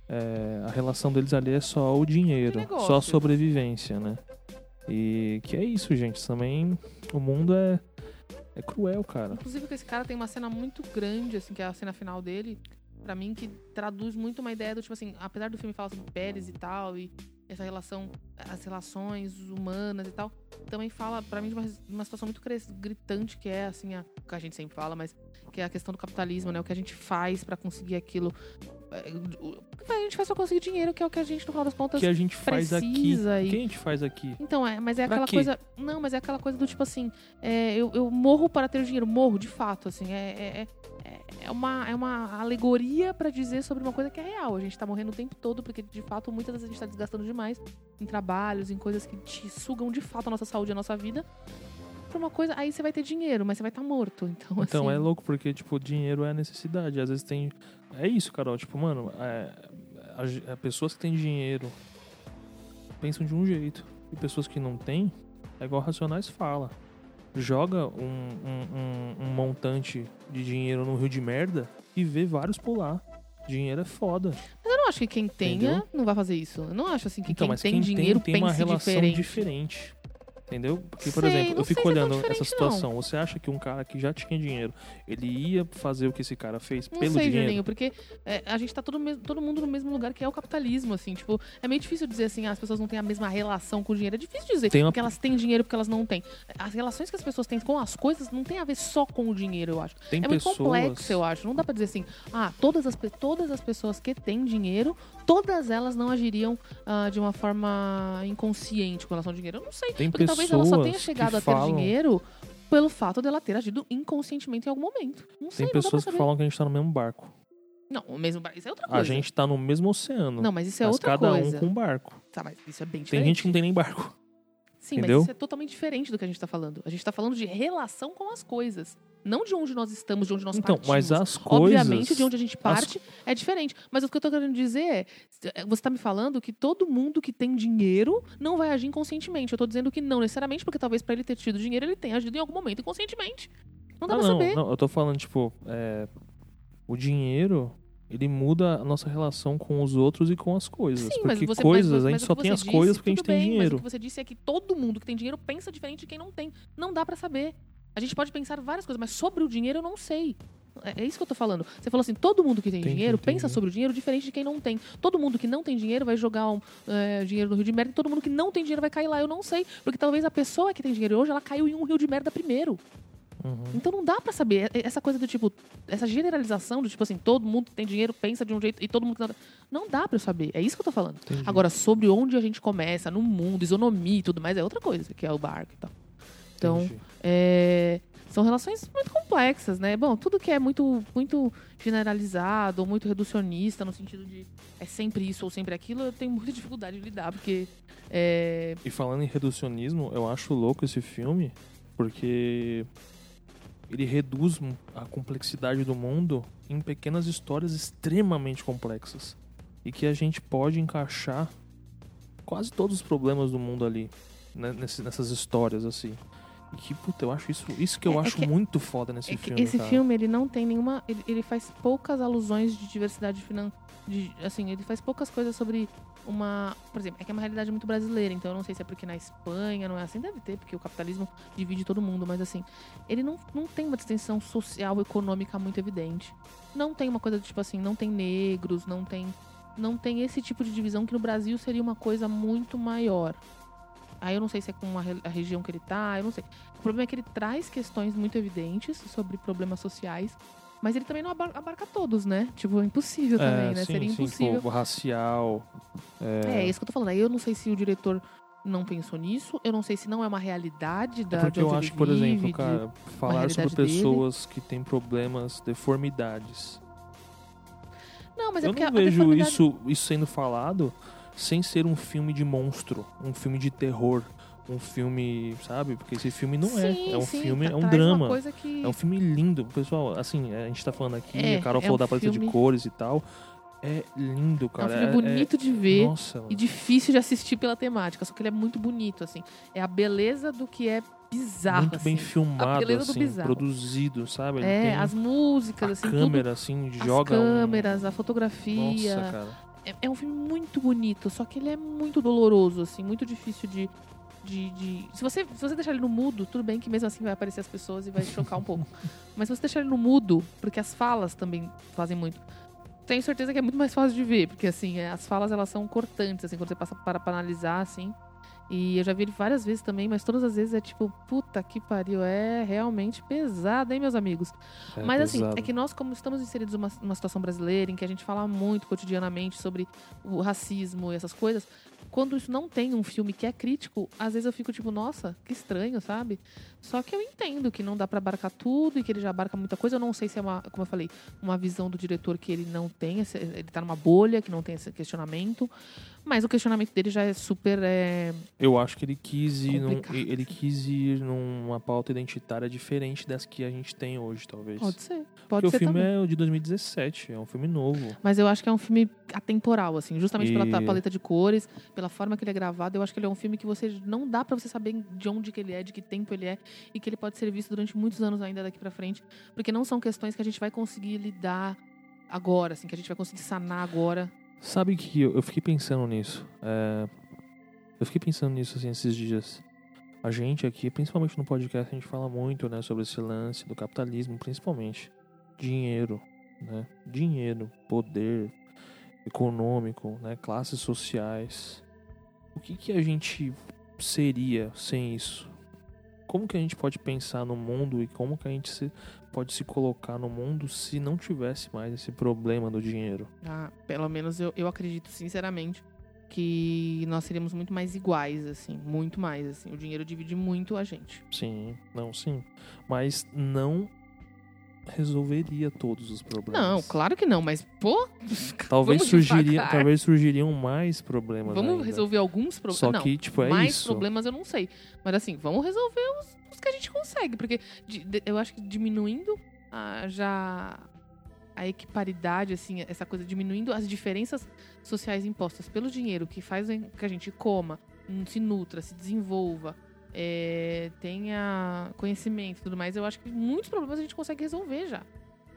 é, a relação deles ali é só o dinheiro, só a sobrevivência, né. E que é isso, gente, também o mundo é, é cruel, cara. Inclusive, que esse cara tem uma cena muito grande, assim, que é a cena final dele, pra mim, que traduz muito uma ideia do tipo assim, apesar do filme falar sobre Pérez e tal, e essa relação, as relações humanas e tal, também fala, pra mim, de uma, uma situação muito gritante, que é, assim, a, que a gente sempre fala, mas que é a questão do capitalismo, né? O que a gente faz pra conseguir aquilo. É, a gente faz pra conseguir dinheiro, que é o que a gente, no final das contas, que a gente faz aqui? e- que a gente faz aqui? então, é, mas é Pra aquela quê? coisa. Não, mas é aquela coisa do tipo assim, é, eu, eu morro para ter dinheiro, morro, de fato, assim. É, é, é, é uma, é uma alegoria pra dizer sobre uma coisa que é real. A gente tá morrendo o tempo todo, porque de fato muitas vezes a gente tá desgastando demais em trabalhos, em coisas que te sugam de fato a nossa saúde e a nossa vida. Pra uma coisa, aí você vai ter dinheiro, mas você vai estar morto. Então, Então assim, é louco, porque, tipo, dinheiro é necessidade. Às vezes tem. É isso, Carol. Tipo, mano, é, a- a- pessoas que têm dinheiro pensam de um jeito. E pessoas que não têm, é igual Racionais fala. Joga um, um- um- um montante de dinheiro no rio de merda e vê vários pular. Dinheiro é foda. Mas eu não acho que quem tenha Entendeu? não vai fazer isso. Eu não acho assim que então, quem tem quem dinheiro tem, tem uma relação diferente. diferente. Entendeu? Porque, por Sei, exemplo, não eu fico é olhando essa situação. Você acha que um cara que já tinha dinheiro, ele ia fazer o que esse cara fez Não pelo sei, dinheiro? Julinho, porque é, a gente tá todo, todo mundo no mesmo lugar que é o capitalismo, assim. Tipo, é meio difícil dizer assim, ah, as pessoas não têm a mesma relação com o dinheiro. É difícil dizer uma- porque elas têm dinheiro porque elas não têm. As relações que as pessoas têm com as coisas não tem a ver só com o dinheiro, eu acho. Tem é muito pessoas... complexo, eu acho. Não dá pra dizer assim, ah, todas as, todas as pessoas que têm dinheiro, todas elas não agiriam ah, de uma forma inconsciente com relação ao dinheiro. Eu não sei. Tem Porque talvez ela só tenha chegado a ter falam- dinheiro pelo fato dela ter agido inconscientemente em algum momento. Não sei, Tem pessoas que falam que a gente tá no mesmo barco. Não, o mesmo bar- Isso é outra coisa. A gente tá no mesmo oceano. Não, mas isso é mas outra cada coisa. um com um barco. Tá, mas isso é bem Tem diferente. gente que não tem nem barco. Sim, entendeu? mas isso é totalmente diferente do que a gente tá falando. A gente tá falando de relação com as coisas. Não de onde nós estamos, de onde nós Então, partimos. mas as coisas. Obviamente, de onde a gente parte é diferente. Mas o que eu tô querendo dizer é: você tá me falando que todo mundo que tem dinheiro não vai agir inconscientemente. Eu tô dizendo que não necessariamente, porque talvez para ele ter tido dinheiro, ele tenha agido em algum momento inconscientemente. Não dá Ah, pra não, saber. não, eu tô falando, tipo, é, o dinheiro, ele muda a nossa relação com os outros e com as coisas. Sim, mas porque você coisas, mas, a mas gente o só tem as disse, coisas porque a gente tudo tem bem, dinheiro. Mas o que você disse é que todo mundo que tem dinheiro pensa diferente de quem não tem. Não dá pra saber. A gente pode pensar várias coisas, mas sobre o dinheiro eu não sei. É é isso que eu tô falando. Você falou assim: todo mundo que tem dinheiro pensa sobre o dinheiro diferente de quem não tem. Todo mundo que não tem dinheiro vai jogar um, é, dinheiro no rio de merda e todo mundo que não tem dinheiro vai cair lá. Eu não sei. Porque talvez a pessoa que tem dinheiro hoje, ela caiu em um rio de merda primeiro. Uhum. Então não dá pra saber. É- Essa coisa do tipo, essa generalização do tipo assim, todo mundo que tem dinheiro pensa de um jeito e todo mundo que não. Não dá pra eu saber. É isso que eu tô falando. Entendi. Agora, sobre onde a gente começa, no mundo, isonomia e tudo mais, é outra coisa, que é o barco e tal. Então, é, são relações muito complexas, né? Bom, tudo que é muito, muito generalizado ou muito reducionista, no sentido de é sempre isso ou sempre aquilo, eu tenho muita dificuldade de lidar, porque. É, E falando em reducionismo, eu acho louco esse filme, porque ele reduz a complexidade do mundo em pequenas histórias extremamente complexas. E que a gente pode encaixar quase todos os problemas do mundo ali, né, nessas histórias, assim. Que, puta, eu acho isso, isso que eu É- é acho que- muito foda nesse é filme. esse cara. filme, ele não tem nenhuma. Ele, ele faz poucas alusões de diversidade financeira. Assim, ele faz poucas coisas sobre uma. Por exemplo, é que é uma realidade muito brasileira, então eu não sei se é porque na Espanha não é assim, deve ter, porque o capitalismo divide todo mundo, mas assim, ele não, não tem uma distinção social, econômica muito evidente. Não tem uma coisa do tipo assim, não tem negros, não tem. Não tem esse tipo de divisão que no Brasil seria uma coisa muito maior. Aí eu não sei se é com a, a região que ele tá, eu não sei. O problema é que ele traz questões muito evidentes sobre problemas sociais, mas ele também não abar- abarca todos, né? Tipo, é impossível também, né? sim, Seria sim, impossível. tipo, racial. É, é isso que eu tô falando. Aí eu não sei se o diretor não pensou nisso, eu não sei se não é uma realidade da É porque eu acho, ele por vive, exemplo, cara, falar sobre realidade dele. pessoas que têm problemas, deformidades. Não, mas é eu porque não vejo deformidade- isso, isso sendo falado sem ser um filme de monstro, um filme de terror, um filme, sabe? Porque esse filme não é. Sim, É um sim, filme, tra- é um drama. que... É um filme lindo. Pessoal, assim, a gente tá falando aqui, É, a Carol é falou um da paleta de filme- cores e tal. É lindo, É um cara. filme bonito de ver. Nossa, e difícil de assistir pela temática, só que ele é muito bonito, assim. É a beleza do que é bizarro, muito bem assim. filmado, assim, produzido, sabe? Ele É, as músicas, a assim, câmera, assim, tudo. joga as um- câmeras, a fotografia. Nossa, cara. É, é um filme muito bonito, só que ele é muito doloroso, assim, muito difícil de. de, de- Se, você, se você deixar ele no mudo, tudo bem que mesmo assim vai aparecer as pessoas e vai chocar um pouco. Mas se você deixar ele no mudo, porque as falas também fazem muito. Tenho certeza que é muito mais fácil de ver, porque assim, as falas elas são cortantes, assim, quando você passa para, para analisar, assim. E eu já vi ele várias vezes também, mas todas as vezes é tipo, puta que pariu, é realmente pesado, hein, meus amigos? É Mas assim, pesado. é que nós, como estamos inseridos numa, numa situação brasileira em que a gente fala muito cotidianamente sobre o racismo e essas coisas, quando isso não tem um filme que é crítico, às vezes eu fico tipo, nossa, que estranho, sabe? Só que eu entendo que não dá pra abarcar tudo e que ele já abarca muita coisa. Eu não sei se é uma, como eu falei, uma visão do diretor que ele não tem, ele tá numa bolha, que não tem esse questionamento. Mas o questionamento dele já é super. é, Eu acho que ele quis ir num, ele quis ir numa pauta identitária diferente das que a gente tem hoje, talvez. Pode ser. Pode Porque ser o filme também. é o de 2017, é um filme novo. Mas eu acho que é um filme atemporal, assim, justamente pela E- ta- paleta de cores, pela forma que ele é gravado. Eu acho que ele é um filme que você não dá pra você saber de onde que ele é, de que tempo ele é e que ele pode ser visto durante muitos anos ainda daqui pra frente, porque não são questões que a gente vai conseguir lidar agora, assim, que a gente vai conseguir sanar agora. Sabe que eu, eu fiquei pensando nisso. é, eu fiquei pensando nisso assim, esses dias. A gente aqui, principalmente no podcast, a gente fala muito né, sobre esse lance do capitalismo, principalmente. Dinheiro, né? Dinheiro, poder econômico, né? classes sociais. O que, que a gente seria sem isso? Como que a gente pode pensar no mundo e como que a gente se, pode se colocar no mundo se não tivesse mais esse problema do dinheiro? Ah, pelo menos eu, eu acredito, sinceramente, que nós seríamos muito mais iguais, assim, muito mais, assim. O dinheiro divide muito a gente. Sim, não, sim. Mas não resolveria todos os problemas. Não, claro que não, mas, pô, Talvez, surgiria, talvez surgiriam mais problemas vamos ainda. resolver alguns problemas. Só não, que, tipo, é mais isso. problemas eu não sei. Mas assim, vamos resolver os que a gente consegue, porque de- de- eu acho que diminuindo já a equiparidade, assim, essa coisa, diminuindo as diferenças sociais impostas pelo dinheiro, que fazem que a gente coma, hum, se nutra, se desenvolva, é, tenha conhecimento e tudo mais, eu acho que muitos problemas a gente consegue resolver já.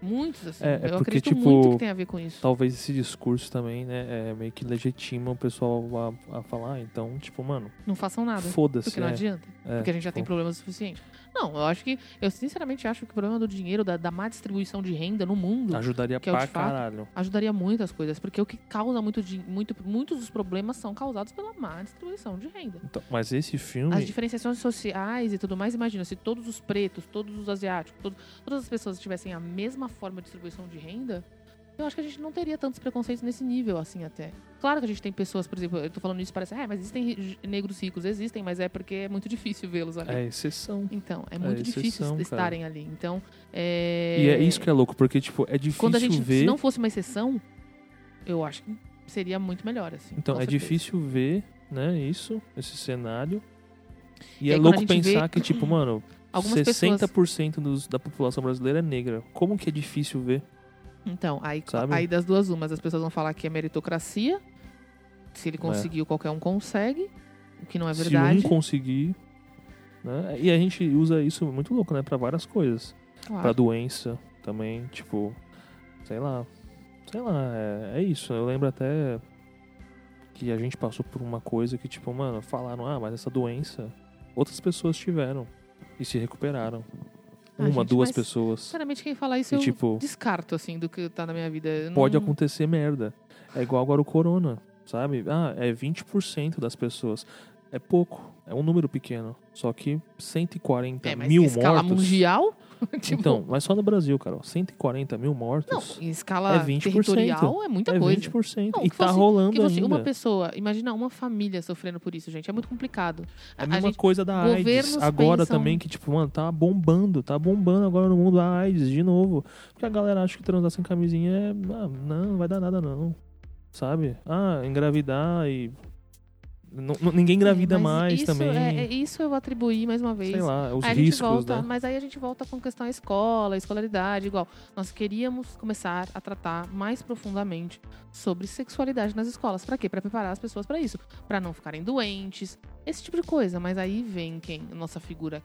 Muitos, assim. É, é eu porque, acredito tipo, muito que tem a ver com isso. Talvez esse discurso também, né, é meio que legitima o pessoal a, a falar, então, tipo, mano, Não façam nada. foda-se. Porque não é, adianta. é, Porque a gente já tem tipo, problemas o suficiente. Não, eu acho que. Eu sinceramente acho que o problema do dinheiro, da, da má distribuição de renda no mundo, Ajudaria que é o pra fato. caralho. ajudaria muitas coisas. Porque o que causa muito, muito. Muitos dos problemas são causados pela má distribuição de renda. Então, mas esse filme. As diferenciações sociais e tudo mais, imagina, se todos os pretos, todos os asiáticos, todo- todas as pessoas tivessem a mesma forma de distribuição de renda, eu acho que a gente não teria tantos preconceitos nesse nível, assim, até. Claro que a gente tem pessoas, por exemplo, eu tô falando isso, parece, ah, mas existem negros ricos, existem, mas é porque é muito difícil vê-los ali. É exceção. Então, é muito exceção, difícil cara. estarem ali. Então, é... E é isso que é louco, porque, tipo, é difícil Quando a gente, ver. se não fosse uma exceção, eu acho que seria muito melhor, assim. Então, é certeza. difícil ver, né, isso, esse cenário. E, E é aí, louco gente vê- pensar que, tipo, mano, Algumas pessoas... 60% dos, da população brasileira é negra. Como que é difícil ver? Então, aí, Sabe? aí das duas umas, as pessoas vão falar que é meritocracia. Se ele conseguiu, qualquer um consegue. O que não é verdade. Se um conseguir. Né? E a gente usa isso muito louco, né? Pra várias coisas. Claro. Pra doença também, tipo. Sei lá. Sei lá, é, é isso. Eu lembro até que a gente passou por uma coisa que, tipo, mano, falaram, ah, mas essa doença outras pessoas tiveram e se recuperaram. Ah, Uma, gente, duas pessoas. Sinceramente, quem fala isso E, eu tipo, descarto, assim, do que tá na minha vida. Eu pode não... acontecer merda. É igual agora o corona, sabe? Ah, é 20% das pessoas. É pouco, é um número pequeno. Só que 140 É, mas mil escala mortos. mundial? tipo, Então, mas só no Brasil, cara. 140 mil Não, mortos em escala É 20%. territorial é muita é coisa. 20%. Não, e tá fosse- rolando Que ainda. uma pessoa, imagina uma família sofrendo por isso, gente. É muito complicado. É a A mesma gente- coisa da AIDS. Agora pensam- também, que, tipo, mano, tá bombando. Tá bombando agora no mundo a AIDS de novo. Porque a galera acha que transar sem camisinha é. ah, não, não vai dar nada, não. Sabe? Ah, engravidar e. Não- ninguém engravida mas mais isso, também. É, é- isso eu atribuí mais uma vez. Sei lá, os Aí a riscos, volta, né? Mas aí a gente volta com questão à escola, escolaridade, igual. Nós queríamos começar a tratar mais profundamente sobre sexualidade nas escolas. Pra quê? Pra preparar as pessoas pra isso. Pra não ficarem doentes, esse tipo de coisa. Mas aí vem quem? Nossa figura.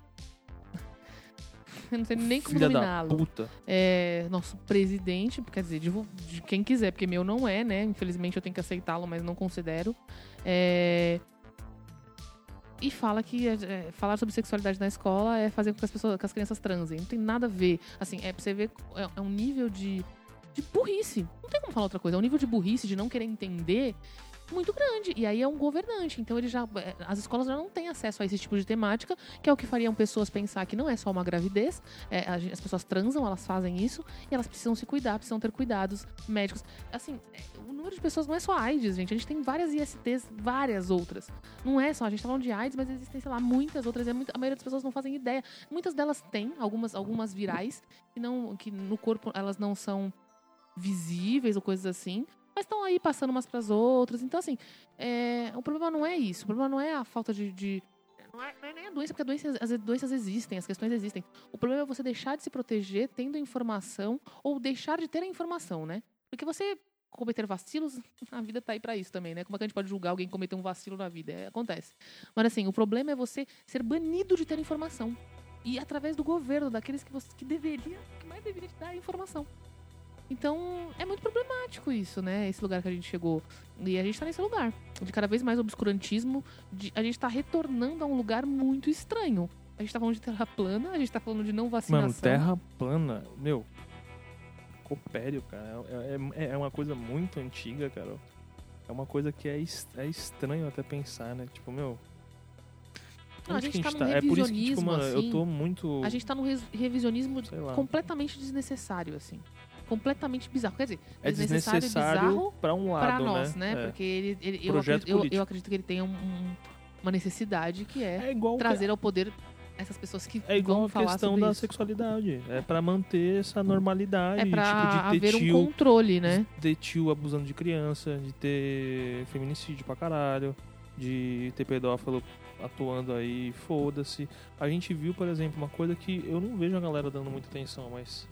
Eu não sei nem como da nominá-lo. É, nosso presidente, quer dizer, de, de quem quiser, porque meu não é, né? Infelizmente eu tenho que aceitá-lo, mas não considero. É, e fala que é, falar sobre sexualidade na escola é fazer com que as pessoas, as crianças transem. Não tem nada a ver. Assim, é pra você ver, é, é um nível de, de burrice. Não tem como falar outra coisa. É um nível de burrice, de não querer entender, muito grande. E aí é um governante. Então ele já. é, As escolas já não têm acesso a esse tipo de temática, que é o que fariam pessoas pensar que não é só uma gravidez. é, as pessoas transam, elas fazem isso, e elas precisam se cuidar, precisam ter cuidados médicos. Assim, é, o número de pessoas não é só AIDS, gente. A gente tem várias ISTs, várias outras. Não é só, a gente tá falando de AIDS, mas existem, sei lá, muitas outras. É a maioria das pessoas não fazem ideia. Muitas delas têm, algumas, algumas virais, que, não, que no corpo elas não são visíveis ou coisas assim. Mas estão aí passando umas para as outras. Então, assim, é, o problema não é isso. O problema não é a falta de. de- não, é, não é nem a doença, porque a doença, as doenças existem, as questões existem. O problema é você deixar de se proteger tendo informação ou deixar de ter a informação, né? Porque você cometer vacilos, a vida tá aí para isso também, né? Como é que a gente pode julgar alguém que cometeu um vacilo na vida? É, acontece. Mas assim, o problema é você ser banido de ter informação. E através do governo, daqueles que você que deveria, que mais deveria te dar informação. Então, é muito problemático isso, né? Esse lugar que a gente chegou. E a gente tá nesse lugar. De cada vez mais obscurantismo. De, a gente tá retornando a um lugar muito estranho. A gente tá falando de terra plana, a gente tá falando de não vacinação. Mano, terra plana, meu. Copério, cara. É, é, é uma coisa muito antiga, cara. É uma coisa que é, é estranho até pensar, né? Tipo, meu. Não, a onde gente que tá num É por isso que, tipo, revisionismo, mano, eu assim. tô muito. A gente tá num revisionismo completamente desnecessário, assim. Completamente bizarro. Quer dizer, É desnecessário desnecessário bizarro pra um lado, pra nós, né? É. Porque ele, ele- eu, acredito, eu, eu acredito que ele tenha um- um- uma necessidade que é É trazer ao poder essas pessoas que é igual a questão da isso. sexualidade. É pra manter essa normalidade. É pra tipo, de ter haver um tio, controle, né? de ter tio abusando de criança, de ter feminicídio pra caralho, de ter pedófilo atuando aí, foda-se. A gente viu, por exemplo, uma coisa que eu não vejo a galera dando muita atenção, mas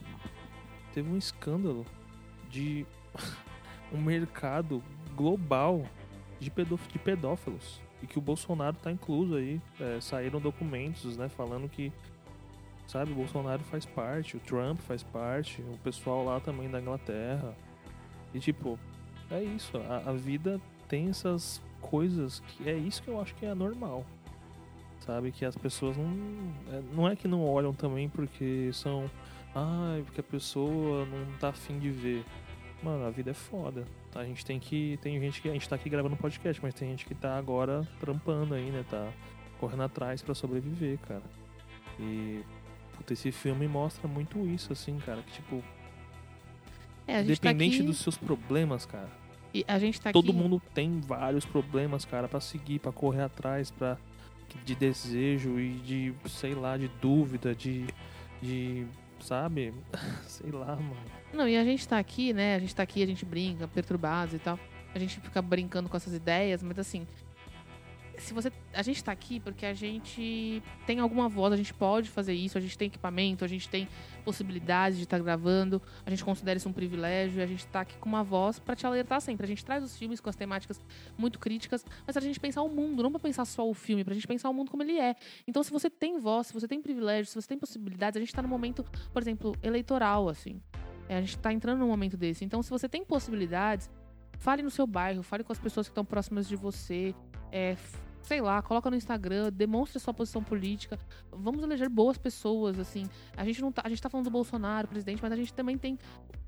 teve um escândalo de um mercado global de, pedóf de pedófilos e que o Bolsonaro tá incluso aí. É, saíram documentos, né, falando que sabe, o Bolsonaro faz parte, o Trump faz parte, o pessoal lá também da Inglaterra. E tipo, é isso, a, a vida tem essas coisas que é isso que eu acho que é normal. Sabe? Que as pessoas não. é- Não é que não olham também porque são. Ai, porque a pessoa não tá afim de ver. Mano, a vida é foda. A gente tem que. Tem gente que. A gente tá aqui gravando podcast, mas tem gente que tá agora trampando aí, né? Tá correndo atrás pra sobreviver, cara. E. Puta, esse filme mostra muito isso, assim, cara. Que, tipo, É, gente independente tá aqui, dos seus problemas, cara. e a gente tá Todo aqui, mundo tem vários problemas, cara, pra seguir, pra correr atrás, para de desejo e de, sei lá, de dúvida, de de, sabe? sei lá, mano. Não, e a gente tá aqui, né? A gente tá aqui, a gente brinca, perturbados e tal. A gente fica brincando com essas ideias, mas assim. Se você. A gente tá aqui porque a gente tem alguma voz, a gente pode fazer isso, a gente tem equipamento, a gente tem possibilidades de estar gravando, a gente considera isso um privilégio, a gente tá aqui com uma voz pra te alertar sempre. A gente traz os filmes com as temáticas muito críticas, mas pra gente pensar o mundo, não pra pensar só o filme, pra gente pensar o mundo como ele é. Então, se você tem voz, se você tem privilégio, se você tem possibilidades, a gente tá num momento, por exemplo, eleitoral, assim. É, a gente tá entrando num momento desse. Então, se você tem possibilidades, fale no seu bairro, fale com as pessoas que estão próximas de você. É, sei lá, coloca no Instagram, demonstre sua posição política. Vamos eleger boas pessoas, assim. A gente não tá, a gente tá falando do Bolsonaro, presidente, mas a gente também tem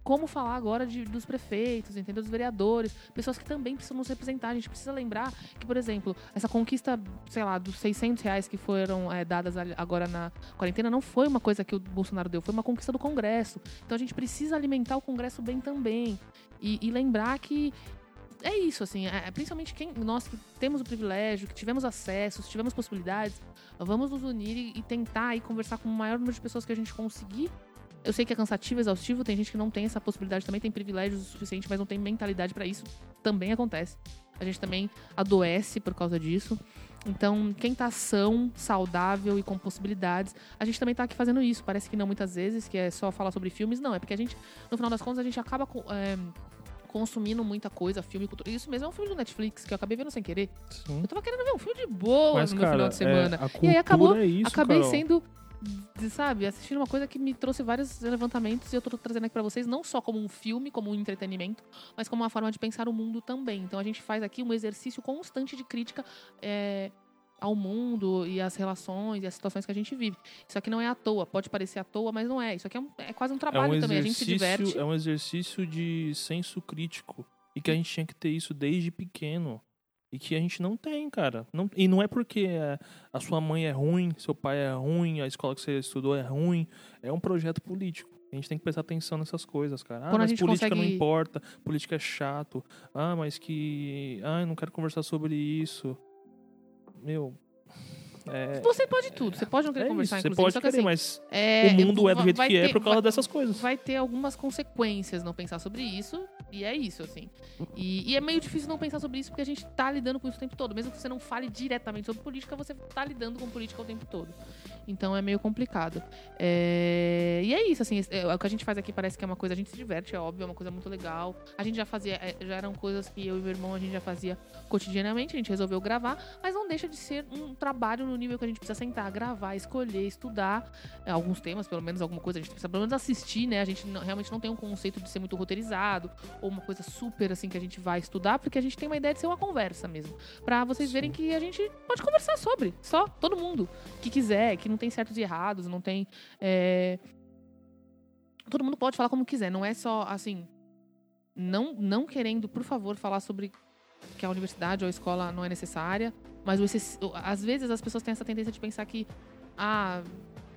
como falar agora de, dos prefeitos, entendeu? Dos vereadores, pessoas que também precisam nos representar. A gente precisa lembrar que, por exemplo, essa conquista, sei lá, dos 600 reais que foram é, dadas agora na quarentena não foi uma coisa que o Bolsonaro deu, foi uma conquista do Congresso. Então a gente precisa alimentar o Congresso bem também. E, e lembrar que é isso, assim, é- é principalmente quem nós que temos o privilégio, que tivemos acesso, tivemos possibilidades, vamos nos unir e, e tentar aí conversar com o maior número de pessoas que a gente conseguir. Eu sei que é cansativo, exaustivo, tem gente que não tem essa possibilidade também, tem privilégios o suficiente, mas não tem mentalidade pra isso. Também acontece. A gente também adoece por causa disso. Então, quem tá são, saudável e com possibilidades, a gente também tá aqui fazendo isso. Parece que não muitas vezes, que é só falar sobre filmes. Não, é porque a gente, no final das contas, a gente acaba com- é, consumindo muita coisa, filme, cultura. Isso mesmo é um filme do Netflix que eu acabei vendo sem querer. Sim. Eu tava querendo ver um filme de boa Mas, no cara, meu final de semana. é, E aí acabou- é isso, acabei Carol. sendo, sabe, assistindo uma coisa que me trouxe vários levantamentos e eu tô trazendo aqui pra vocês, não só como um filme, como um entretenimento, mas como uma forma de pensar o mundo também. Então a gente faz aqui um exercício constante de crítica é, ao mundo e às relações e às situações que a gente vive. Isso aqui não é à toa, pode parecer à toa, mas não é. Isso aqui é, um- é quase um É trabalho um também. A gente se diverte. é um exercício de senso crítico. E que a gente tinha que ter isso desde pequeno. E que a gente não tem, cara. Não, e não é porque é, a sua mãe é ruim, seu pai é ruim, a escola que você estudou é ruim. É um projeto político. A gente tem que prestar atenção nessas coisas, cara. Ah, Quando mas política não consegue- importa, política é chato. Ah, mas que. Ah, eu não quero conversar sobre isso. Meu. É, Você pode tudo, você pode não querer é conversar, isso, você pode que, querer, assim, mas é, o mundo é do jeito que é ter- por causa vai- dessas coisas. vai ter algumas consequências não pensar sobre isso, e é isso, assim. E, e é meio difícil não pensar sobre isso porque a gente tá lidando com isso o tempo todo. Mesmo que você não fale diretamente sobre política, você tá lidando com política o tempo todo. Então é meio complicado. É, E é isso, assim, é, o que a gente faz aqui parece que é uma coisa, a gente se diverte, é óbvio, é uma coisa muito legal. A gente já fazia, é, já eram coisas que eu e meu irmão a gente já fazia cotidianamente, a gente resolveu gravar, mas não deixa de ser um trabalho no nível que a gente precisa sentar, gravar, escolher, estudar é, alguns temas, pelo menos alguma coisa, a gente precisa pelo menos assistir, né? A gente não- realmente não tem um conceito de ser muito roteirizado ou uma coisa super assim que a gente vai estudar, porque a gente tem uma ideia de ser uma conversa mesmo. Pra vocês verem que a gente pode conversar sobre, só, todo mundo que quiser, que não tem certos e errados, não tem. é, Todo mundo pode falar como quiser, não é só assim. Não, não querendo, por favor, falar sobre que a universidade ou a escola não é necessária, mas às vezes as pessoas têm essa tendência de pensar que ah,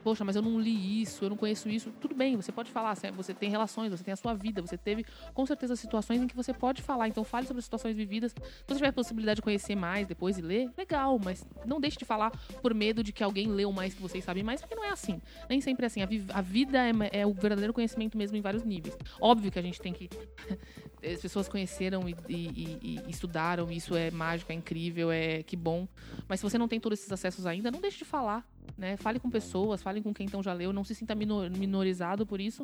poxa, mas eu não li isso, eu não conheço isso. Tudo bem, você pode falar, você- tem relações, você tem a sua vida, você teve com certeza situações em que você pode falar. Então fale sobre situações vividas. Se você tiver a possibilidade de conhecer mais depois e ler, legal, mas não deixe de falar por medo de que alguém leu mais que vocês sabem mais, porque não é assim. Nem sempre é assim. A, vi- a vida é, é o verdadeiro conhecimento mesmo em vários níveis. Óbvio que a gente tem que. As pessoas conheceram e, e- e- e estudaram, isso é mágico, é incrível, é que bom. Mas se você não tem todos esses acessos ainda, não deixe de falar. Né? Fale com pessoas, fale com quem então já leu, não se sinta minor- minorizado por isso.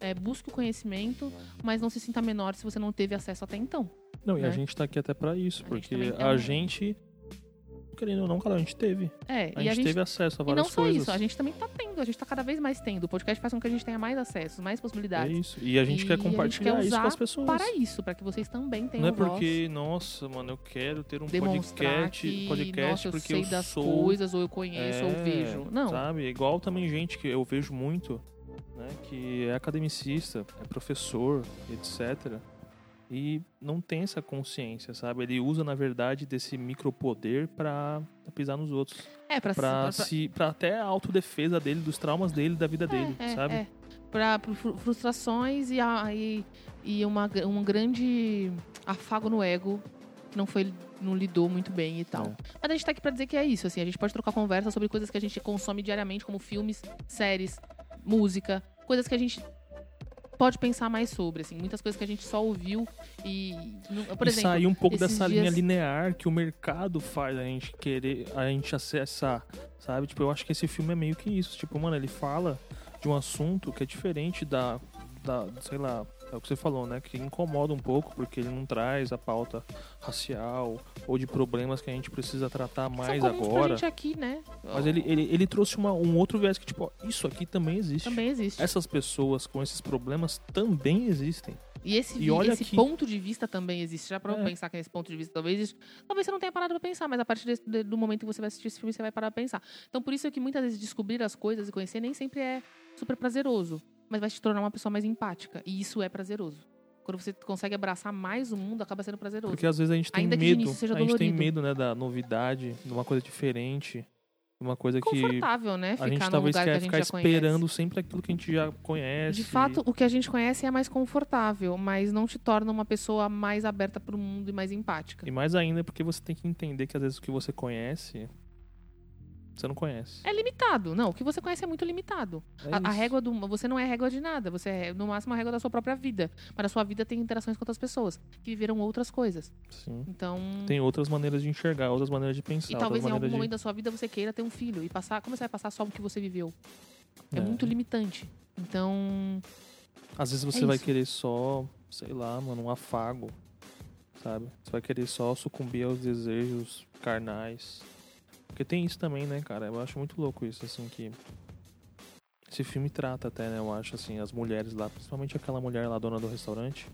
É, busque o conhecimento, mas não se sinta menor se você não teve acesso até então. Não, e a né? gente tá aqui até pra isso, A gente porque também é a um- gente, querendo ou não, cara, a gente teve. É, A e gente, a gente teve acesso a E várias não só coisas. isso, a gente também tá tendo, a gente tá cada vez mais tendo. O podcast faz com que a gente tenha mais acessos, mais É possibilidades. isso. E a gente E quer a gente compartilhar quer isso com as pessoas. Para isso, para que vocês também tenham Não é porque, nossa, mano, eu quero ter um podcast, que, podcast nossa, eu porque sei eu das sou coisas, ou eu conheço, ou É, vejo. Não, Sabe? Igual também gente que eu vejo muito, né? Que é academicista, é professor, etc. E não tem essa consciência, sabe? Ele usa, na verdade, desse micropoder pra pisar nos outros. é pra, Pra, pra- se, pra até a autodefesa dele, dos traumas dele, da vida dele, é, sabe? É. Pra, pra fru- frustrações e, a- e, e uma, um grande afago no ego que não foi não lidou muito bem e tal. É. Mas a gente tá aqui pra dizer que é isso, assim, a gente pode trocar conversa sobre coisas que a gente consome diariamente, como filmes, séries, música, coisas que a gente pode pensar mais sobre, assim, muitas coisas que a gente só ouviu e, por e exemplo, sair um pouco dessa linha dias- linear que o mercado faz a gente querer, a gente acessar, sabe? Tipo, eu acho que esse filme é meio que isso. Tipo, mano, ele fala de um assunto que é diferente da, da sei lá, é o que você falou, né? Que incomoda um pouco, porque ele não traz a pauta racial ou de problemas que a gente precisa tratar mais são comuns pra agora. gente aqui, né? Mas ele, ele, ele trouxe uma, um outro viés que, tipo, ó, isso aqui também existe. também existe. Essas pessoas com esses problemas também existem. E esse, E esse que- ponto de vista também existe. Já para É. pensar que esse ponto de vista talvez existe. Talvez você não tenha parado pra pensar, mas a partir desse- de- do momento que você vai assistir esse filme, você vai parar pra pensar. Então, por isso é que muitas vezes descobrir as coisas e conhecer nem sempre é super prazeroso, mas vai te tornar uma pessoa mais empática. E isso é prazeroso. Quando você consegue abraçar mais o mundo, acaba sendo prazeroso. Porque às vezes a gente tem Ainda que medo, a gente tem dolorido. medo, né, da novidade, de uma coisa diferente, uma coisa que Confortável, né? a Ficar gente num talvez lugar que a quer gente ficar já conhece. esperando sempre aquilo que a gente já conhece. De fato, o que a gente conhece é mais confortável, mas não te torna uma pessoa mais aberta pro mundo e mais empática. E mais ainda porque você tem que entender que às vezes o que você conhece, você não conhece. É limitado. Não, o que você conhece é muito limitado. É A, a régua do. Você não é régua de nada. Você é, no máximo, a régua da sua própria vida. Mas a sua vida tem interações com outras pessoas que viveram outras coisas. Sim. Então. Tem outras maneiras de enxergar, outras maneiras de pensar, E talvez em algum maneiras momento da sua vida você queira ter um filho. E passar. Como você vai passar só o que você viveu? É, É. muito limitante. Então. de. Às vezes você É vai isso. querer só, sei lá, mano, um afago, sabe? Você vai querer só sucumbir aos desejos carnais. Porque tem isso também, né, cara? Eu acho muito louco isso, assim, que. Esse filme trata até, né? Eu acho, assim, as mulheres lá, principalmente aquela mulher lá, dona do restaurante,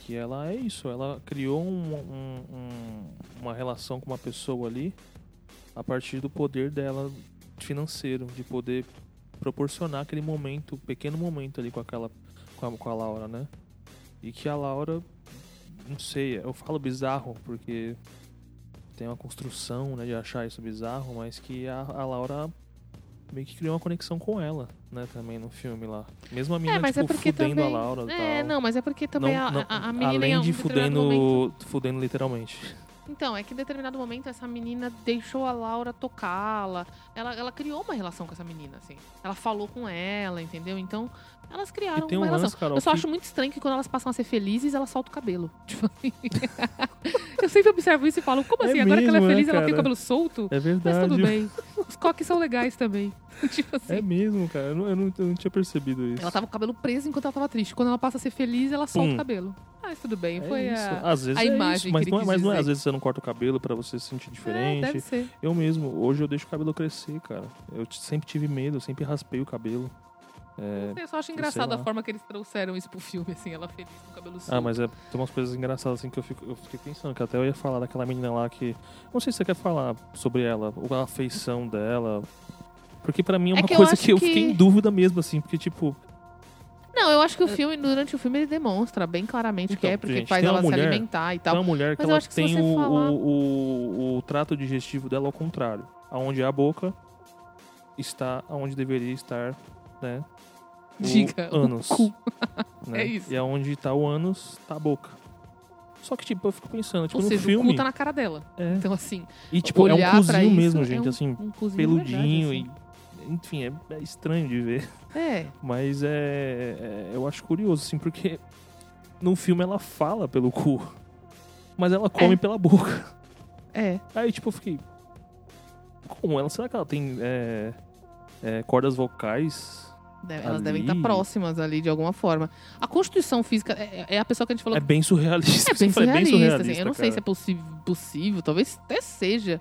que ela é isso, ela criou um- um- um- uma relação com uma pessoa ali a partir do poder dela financeiro, de poder proporcionar aquele momento, pequeno momento ali com aquela com a, com a Laura, né? E que a Laura, não sei, eu falo bizarro porque tem uma construção, né, de achar isso bizarro, mas que a, a Laura meio que criou uma conexão com ela, né, também no filme lá. Mesmo a menina, é, mas tipo, é porque fudendo também. a Laura e é, tal. não, mas é porque também Não- a, não- a, a menina. além de fudendo, fudendo literalmente. Então, é que em determinado momento essa menina deixou a Laura tocá-la. Ela, ela criou uma relação com essa menina, assim. Ela falou com ela, entendeu? Então, elas criaram uma um relação. lance, Carol, eu só que- acho muito estranho que quando elas passam a ser felizes, ela solta o cabelo. Tipo assim. eu sempre observo isso e falo, como É assim? Agora que ela é mesmo, né, feliz, ela tem o cabelo solto? É Mas verdade. tudo bem. Os coques são legais também. tipo assim. É mesmo, cara. Eu não, eu não, eu não tinha percebido isso. Ela tava com o cabelo preso enquanto ela tava triste. Quando ela passa a ser feliz, ela solta Pum. o cabelo. Mas tudo bem, É foi isso. a. Às vezes a é imagem isso, mas que não, é, mas quis não é. dizer. Às vezes você não corta o cabelo pra você se sentir É, diferente. deve ser. Eu mesmo, hoje eu deixo o cabelo crescer, cara. Eu t- sempre tive medo, eu sempre raspei o cabelo. É, Eu só acho engraçado a lá. forma que eles trouxeram isso pro filme, assim, ela feliz com o cabelo solto. Ah, mas é, tem umas coisas engraçadas assim que eu, fico, eu fiquei pensando, que até eu ia falar daquela menina lá que. Não sei se você quer falar sobre ela, ou a afeição dela. Porque pra mim é É uma que eu coisa acho que eu que- fiquei em dúvida mesmo, assim, porque tipo. Não, eu acho que o filme, durante o filme, ele demonstra bem claramente que Então, é porque gente, faz tem ela uma se mulher- alimentar e Tem tal. uma mulher que Mas eu ela que tem o, falar- o, o, o trato digestivo dela ao contrário. Onde é a boca, está onde deveria estar, né? O Diga, o ânus. cu. né? É isso. E aonde tá o ânus, tá a boca. Só que, tipo, eu fico pensando, tipo, Ou no seja, o filme. cu tá na cara dela. é, Então, assim, E, tipo, é um cozinho mesmo, é gente, um- assim, um cozinho peludinho de verdade, e. Enfim, é, é estranho de ver. É, Mas é, é- Eu acho curioso, assim, porque no filme ela fala pelo cu. Mas ela come É. pela boca. é. Aí, tipo, eu fiquei. Como ela? Será que ela tem é, é, cordas vocais? Deve- elas devem estar próximas ali de alguma forma. A constituição física é, é a pessoa que a gente falou É bem surrealista. É bem Eu falei, surrealista, assim. Eu não sei se é cara. possi- possível, talvez até seja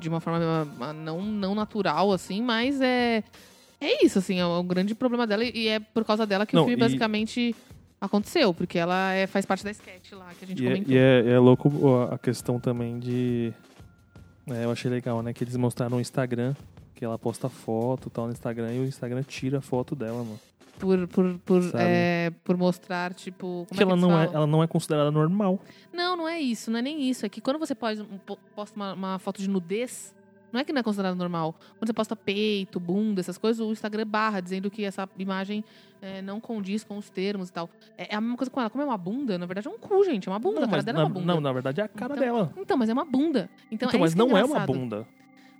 de uma forma ah, não, não natural, assim, mas é. É isso, assim, é o grande problema dela e é por causa dela que Não, o filme e- basicamente aconteceu, porque ela é- faz parte da sketch lá que a gente E é, comentou. e é- é louco a questão também de. é, eu achei legal, né? Que eles mostraram no Instagram. Que ela posta foto e tal no Instagram e o Instagram tira a foto dela, mano. Por, por, por, é, por mostrar, tipo. Porque é que ela não, é, ela não é considerada normal. Não, não é isso, não é nem isso. É que quando você posta uma, uma foto de nudez, não é que não é considerado normal. Quando você posta peito, bunda, essas coisas, o Instagram barra, dizendo que essa imagem é, não condiz com os termos e tal. É, é a mesma coisa com ela. Como é uma bunda, na verdade é um cu, gente. É uma bunda. não, a cara dela na, é uma bunda. não, na verdade é a cara Então, dela. Então, mas é uma bunda. Então, Então, é mas que não é uma bunda.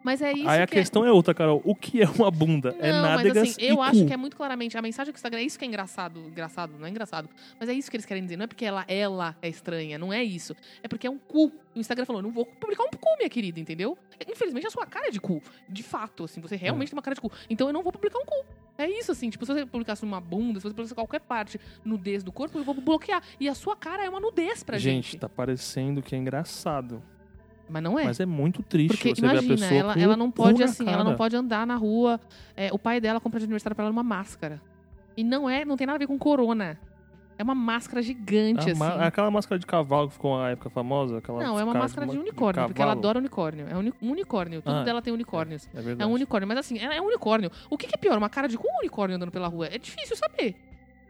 Mas é isso Aí a que questão é... outra, Carol. O que é uma bunda? é Não, nádegas mas assim, eu cu. acho que é muito claramente. A mensagem que o Instagram é isso que é engraçado. Engraçado, não é engraçado. Mas é isso que eles querem dizer. Não é porque ela, ela é estranha, não é isso. É porque é um cu. O Instagram falou: não vou publicar um cu, minha querida, entendeu? Infelizmente a sua cara é de cu. De fato, assim, você realmente tem uma cara de cu. Então eu não vou publicar um cu. É isso, assim. Tipo, se você publicasse uma bunda, se você publicasse qualquer parte nudez do corpo, eu vou bloquear. E a sua cara é uma nudez pra gente. Gente, tá parecendo que é engraçado. Mas não é. Mas é muito triste Porque você ver a imagina, pessoa ela, ela não pode na assim, ela não pode andar na rua. É, o pai dela compra de aniversário pra ela uma máscara. E não é, não tem nada a ver com corona. É uma máscara gigante, A assim. ma- Aquela máscara de cavalo que ficou uma época famosa. Aquela Não, é uma cara máscara de ma- unicórnio, porque ela adora unicórnio. É um unicórnio. Tudo Ah, dela tem unicórnios. É É verdade. um unicórnio. Mas assim, ela é um unicórnio. O que, que é pior? Uma cara de com um unicórnio andando pela rua? É difícil saber.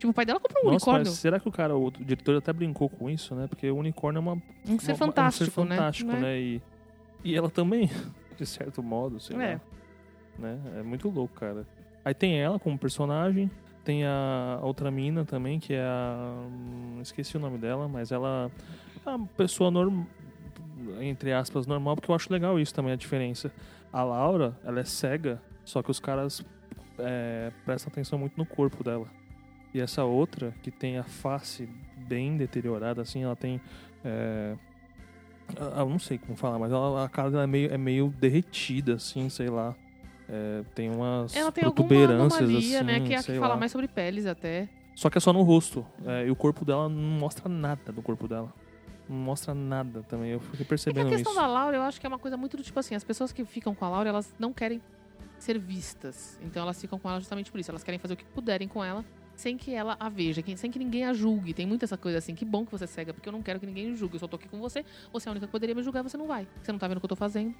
Tipo, o pai dela comprou um Nossa, unicórnio. será que o cara, o diretor até brincou com isso, né? Porque o unicórnio é uma, Um ser uma- fantástico, é um ser fantástico, né? né? E, e ela também, de certo modo, sei É. lá. Né? É muito louco, cara. Aí tem ela como personagem, tem a outra mina também, que é a. hum, Esqueci o nome dela, mas ela é uma pessoa normal. Entre aspas, normal, porque eu acho legal isso também, a diferença. A Laura, ela é cega, só que os caras é, prestam atenção muito no corpo dela. E essa outra, que tem a face bem deteriorada, assim, ela tem. É, eu não sei como falar, mas ela- a cara dela é meio, é meio derretida, assim, sei lá. É, tem umas Ela tem alguma protuberâncias, anomalia, assim, né? Que é a que fala lá. mais sobre peles até. Só que é só no rosto. É, e o corpo dela não mostra nada do corpo dela. Não mostra nada também. Eu fiquei É que a percebendo questão isso. da Laura, eu acho que é uma coisa muito do tipo assim, as pessoas que ficam com a Laura, elas não querem ser vistas. Então elas ficam com ela justamente por isso. Elas querem fazer o que puderem com ela, sem que ela a veja, sem que ninguém a julgue. Tem muita essa coisa assim, que bom que você é cega, porque eu não quero que ninguém me julgue. Eu só tô aqui com você, você é a única que poderia me julgar, você não vai. Você não tá vendo o que eu tô fazendo.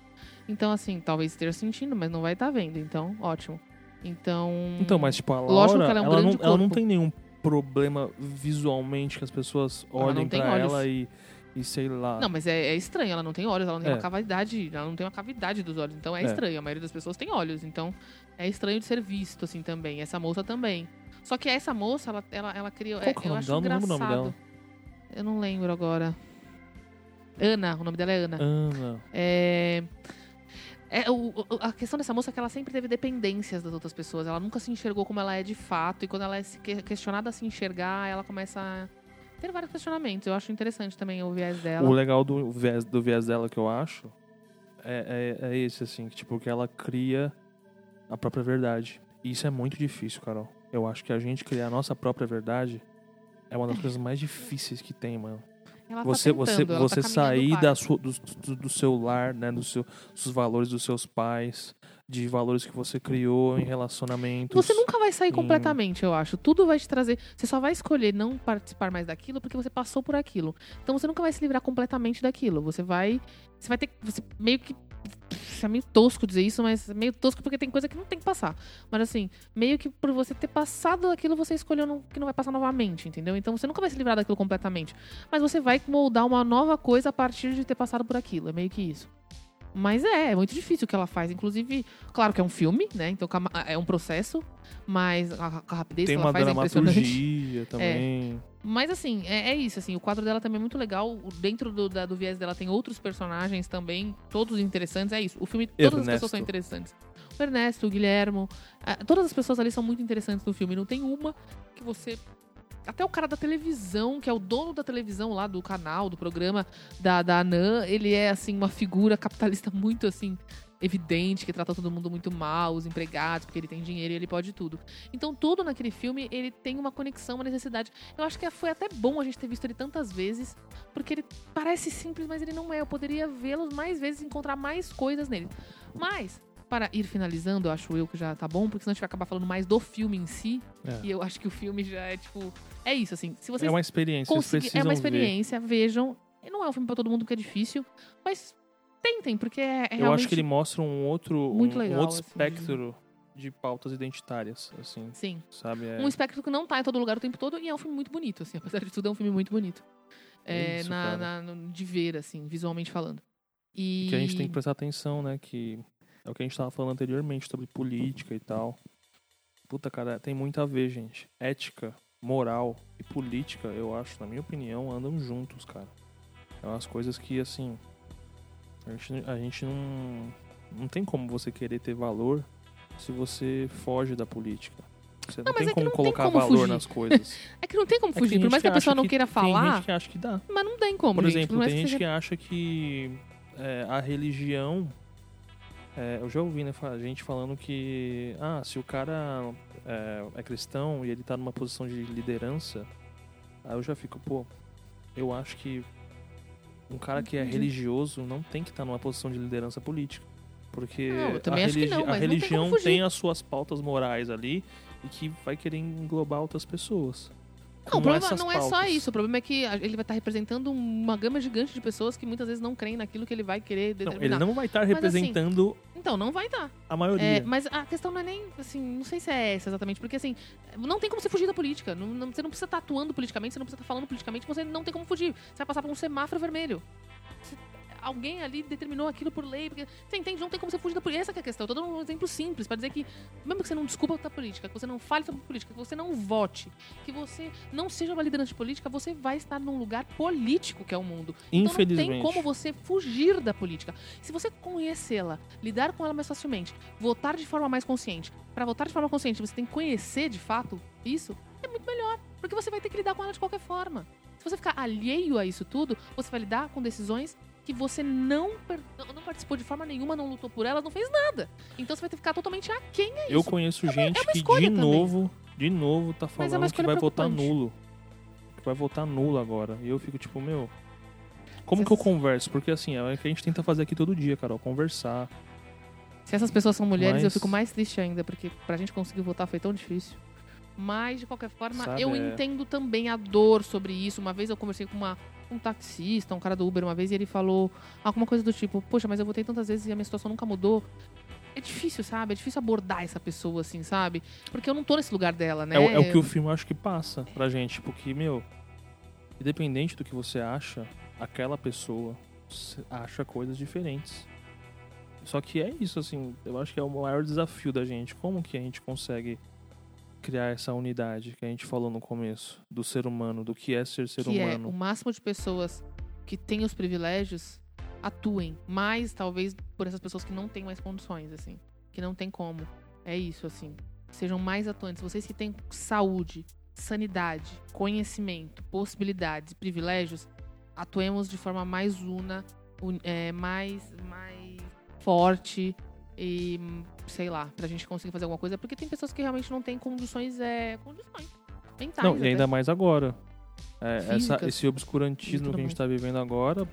Então, assim, talvez esteja sentindo, mas não vai estar vendo. Então, ótimo. Então. Então, mas tipo, a Laura, Lógico que ela é um ela, grande não, ela não tem nenhum problema visualmente que as pessoas olhem olhos. ela e, e sei lá. Não, mas é, é estranho, ela não tem olhos, ela não tem É. uma cavidade, ela não tem uma cavidade dos olhos, então é, É. estranho. A maioria das pessoas tem olhos, então é estranho de ser visto assim também. Essa moça também. Só que essa moça, ela, ela, ela criou. Qual é, que é o nome acho dela? Não lembro o nome dela. Eu não lembro agora. Ana, o nome dela é Ana. Ana. É. É, o- a questão dessa moça é que ela sempre teve dependências das outras pessoas. Ela nunca se enxergou como ela é de fato. E quando ela é questionada a se enxergar, ela começa a ter vários questionamentos. Eu acho interessante também o viés dela. O legal do viés, do viés dela que eu acho é, é, é esse, assim, que, tipo, que ela cria a própria verdade. E isso é muito difícil, Carol. Eu acho que a gente criar a nossa própria verdade é uma das coisas mais difíceis que tem, mano. Ela tá Você, você, tentando, ela você tá sair da sua, do, do, do seu lar, né? Do seu, dos valores dos seus pais, de valores que você criou em relacionamentos. Você nunca vai sair em- completamente, eu acho. Tudo vai te trazer. Você só vai escolher não participar mais daquilo porque você passou por aquilo. Então você nunca vai se livrar completamente daquilo. Você vai. Você vai ter. Você meio que. É meio tosco dizer isso, mas é meio tosco porque tem coisa que não tem que passar. Mas assim, meio que por você ter passado aquilo, você escolheu não- que não vai passar novamente, entendeu? Então você nunca vai se livrar daquilo completamente. Mas você vai moldar uma nova coisa a partir de ter passado por aquilo. É meio que isso. Mas é, é muito difícil o que ela faz. Inclusive, claro que é um filme, né? Então é um processo, mas a, a rapidez Tem que uma ela faz é impressionante. dramaturgia também. Mas assim, é, é isso, assim, o quadro dela também é muito legal. Dentro do, da- do viés dela tem outros personagens também, todos interessantes. É isso. O filme, todas as Ernesto. pessoas são interessantes. O Ernesto, o Guilhermo, todas as pessoas ali são muito interessantes no filme. Não tem uma que você. Até o cara da televisão, que é o dono da televisão lá, do canal, do programa da, da Anã, ele é, assim, uma figura capitalista muito, assim, evidente, que trata todo mundo muito mal, os empregados, porque ele tem dinheiro e ele pode tudo. Então, tudo naquele filme, ele tem uma conexão, uma necessidade. Eu acho que foi até bom a gente ter visto ele tantas vezes, porque ele parece simples, mas ele não é. Eu poderia vê-lo mais vezes e encontrar mais coisas nele. Mas, para ir finalizando, eu acho eu que já tá bom, porque senão a gente vai acabar falando mais do filme em si. É. E eu acho que o filme já é, tipo... É isso, assim. Se vocês É uma experiência, conseguir- é uma ver. experiência, vejam. E não é um filme pra todo mundo que é difícil, mas tentem, porque é, é Eu acho que ele mostra um outro, muito um, um legal, outro assim, espectro de pautas identitárias, assim, Sim. sabe? É, Um espectro que não tá em todo lugar o tempo todo e é um filme muito bonito, assim. Apesar de tudo, é um filme muito bonito. É, Isso, na, na- de ver, assim, visualmente falando. E... que a gente tem que prestar atenção, né? Que é o que a gente tava falando anteriormente sobre política e tal. Puta, cara, tem muito a ver, gente. Ética, moral e política, eu acho, na minha opinião, andam juntos, cara. É umas coisas que, assim. A gente, a gente não. Não tem como você querer ter valor se você foge da política. Você não, Não, tem é que como não tem colocar como valor fugir. nas coisas. É que não tem como É que fugir. tem Por mais gente que a pessoa não queira Tem falar, gente que acha que dá. mas não tem como, Por gente. exemplo, é tem que gente seja- que acha que é, a religião. é, eu já ouvi né, gente falando que ah, se o cara é, é cristão e ele tá numa posição de liderança, aí eu já fico, pô, eu acho que um cara que é religioso não tem que estar numa posição de liderança política. Porque Não, a, não, religi- a não tem como religião fugir. tem as suas pautas morais ali e que vai querer englobar outras pessoas. Não, o problema não é só pautas. isso. O problema é que ele vai estar representando uma gama gigante de pessoas que muitas vezes não creem naquilo que ele vai querer Não, determinar. ele não vai estar Mas, assim, representando Então, não vai dar. a maioria. É, mas a questão não é nem, assim, não sei se é essa exatamente, porque assim, não tem como você fugir da política. Não, não- você não precisa estar atuando politicamente, você não precisa estar falando politicamente, você não tem como fugir. Você vai passar por um semáforo vermelho. Você- alguém ali determinou aquilo por lei, porque você entende, não tem como você fugir da política. Essa que é a questão. Tô dando um exemplo simples pra dizer que, mesmo que você não desculpa da política, que você não fale sobre política, que você não vote, que você não seja uma liderança de política, você vai estar num lugar político que é o mundo. Então não Infelizmente. tem como você fugir da política. Se você conhecê-la, lidar com ela mais facilmente, votar de forma mais consciente. Para votar de forma consciente, você tem que conhecer de fato isso, é muito melhor, porque você vai ter que lidar com ela de qualquer forma. Se você ficar alheio a isso tudo, você vai lidar com decisões que você não, não participou de forma nenhuma, não lutou por elas, não fez nada. Então você vai ter que ficar totalmente aquém a Eu isso. conheço gente uma que escolha de também. novo, de novo tá é falando que escolha vai votar nulo. Que vai votar nulo agora. E eu fico tipo, meu, como que eu converso? Porque assim, é o que a gente tenta fazer aqui todo dia, Carol, conversar. Se essas pessoas são mulheres, eu Mas- fico mais triste ainda, porque pra gente conseguir votar foi tão difícil. Mas, de qualquer forma, Sabe, eu é- entendo também a dor sobre isso. Uma vez eu conversei com uma, um taxista, um cara do Uber uma vez, e ele falou alguma coisa do tipo, poxa, mas eu votei tantas vezes e a minha situação nunca mudou. É difícil, sabe? É difícil abordar essa pessoa, assim, sabe? Porque eu não tô nesse lugar dela, né? É, o- é o que o filme acho que passa pra gente. Porque, meu, independente do que você acha, aquela pessoa acha coisas diferentes. Só que é isso, assim, eu acho que é o maior desafio da gente. Como que a gente consegue criar essa unidade que a gente falou no começo, do ser humano, do que é ser ser que é humano. o máximo de pessoas que têm os privilégios atuem mais talvez por essas pessoas que não têm mais condições assim que não tem como. É isso assim. Sejam mais atuantes. Vocês que têm saúde sanidade conhecimento possibilidades privilégios atuemos de forma mais una un- é, mais mais forte e sei lá pra gente conseguir fazer alguma coisa porque tem pessoas que realmente não têm condições é condições mentais Não, e ainda mais agora. É, essa- esse obscurantismo que a gente tá vivendo agora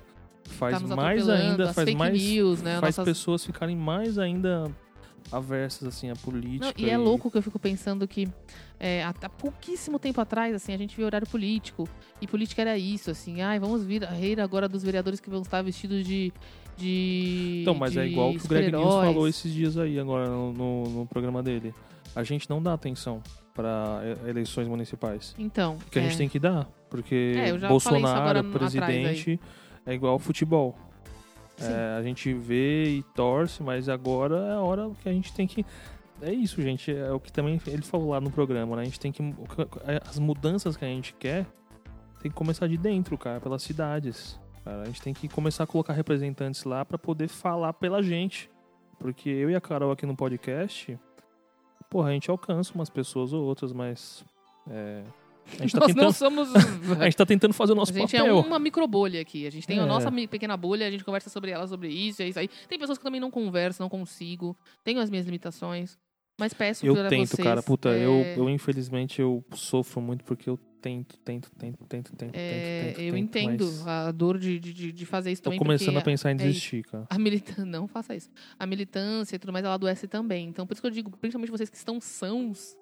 faz Tá mais ainda, faz mais. news, né, faz nossas- pessoas ficarem mais ainda aversas assim à política. Não, e é louco que eu fico pensando que é, há, há pouquíssimo tempo atrás, assim, a gente via horário político. E política era isso, assim, ai, vamos vir a reira agora dos vereadores que vão estar vestidos de. De Então, mas é de igual o que o Greg News falou esses dias aí agora no, no, no programa dele. A gente não dá atenção para eleições municipais. Então. Que a é, gente tem que dar. Porque É, Bolsonaro, presidente, é igual ao futebol. É, a gente vê e torce, mas agora é a hora que a gente tem que. É isso, gente. É o que também ele falou lá no programa, né? A gente tem que. As mudanças que a gente quer tem que começar de dentro, cara, pelas cidades. Cara. A gente tem que começar a colocar representantes lá para poder falar pela gente. Porque eu e a Carol aqui no podcast, porra, a gente alcança umas pessoas ou outras, mas. É, a gente tá Nós tentando. não somos. A gente tá tentando fazer o nosso A gente é papel. uma microbolha aqui. A gente tem a É. nossa mi- pequena bolha, a gente conversa sobre ela, sobre isso, é isso aí. Tem pessoas que também não conversam, não consigo. Tenho as minhas limitações. Mas peço Eu tento, vocês. cara. Puta, é, eu, eu infelizmente eu sofro muito porque eu tento, tento, tento, tento, tento, é, tento, tento. eu tento, entendo mas a dor de, de, de fazer isso Tô também. começando porque a pensar em é desistir, cara. A militância, não faça isso. A militância e tudo mais, ela adoece também. Então, por isso que eu digo, principalmente vocês que estão sãos,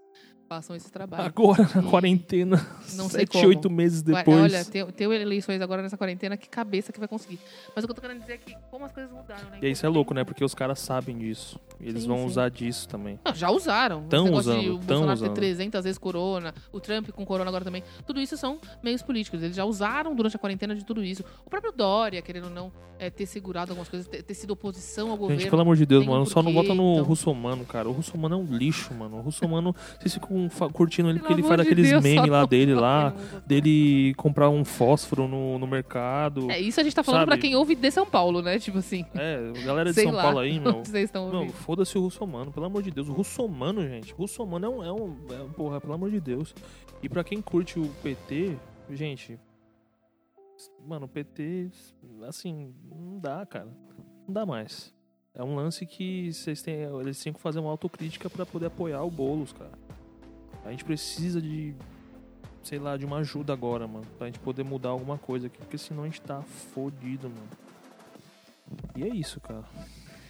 façam esse trabalho. Agora, na quarentena, Não sei sete, como. oito meses depois. Olha, ter, ter eleições agora nessa quarentena, que cabeça que vai conseguir. Mas o que eu tô querendo dizer é que como as coisas mudaram, né? E isso é louco, né? Porque os caras sabem disso. E eles Sim, vão sim. usar disso também. Não, já usaram. Tão Esse negócio de usando, o tão Bolsonaro ter usando. 300 vezes corona, o Trump com corona agora também. Tudo isso são meios políticos. Eles já usaram durante a quarentena de tudo isso. O próprio Dória, querendo ou não, é, ter segurado algumas coisas, ter, ter sido oposição ao governo. Gente, pelo amor de Deus, tem um mano, só não vota no então. Russomano, cara. O Russomano é um lixo, mano. O Russomano, vocês ficam curtindo ele Pelo porque ele faz de aqueles Deus, memes lá não dele lá, dele comprar um fósforo no, no mercado. É, isso a gente tá falando Sabe? pra quem ouve de São Paulo, né? Tipo assim. É, galera de sei São lá, Paulo aí, meu. Vocês estão Não, ouvindo. foda-se o russomano, pelo amor de Deus. O russomano, gente. O russomano é um, é um. é um- porra, pelo amor de Deus. E pra quem curte o PT, gente. Mano, o PT, assim, não dá, cara. Não dá mais. É um lance que vocês têm. Eles têm que fazer uma autocrítica pra poder apoiar o Boulos, cara. A gente precisa de. Sei lá, de uma ajuda agora, mano. Pra gente poder mudar alguma coisa aqui. Porque senão a gente tá fodido, mano. E é isso, cara.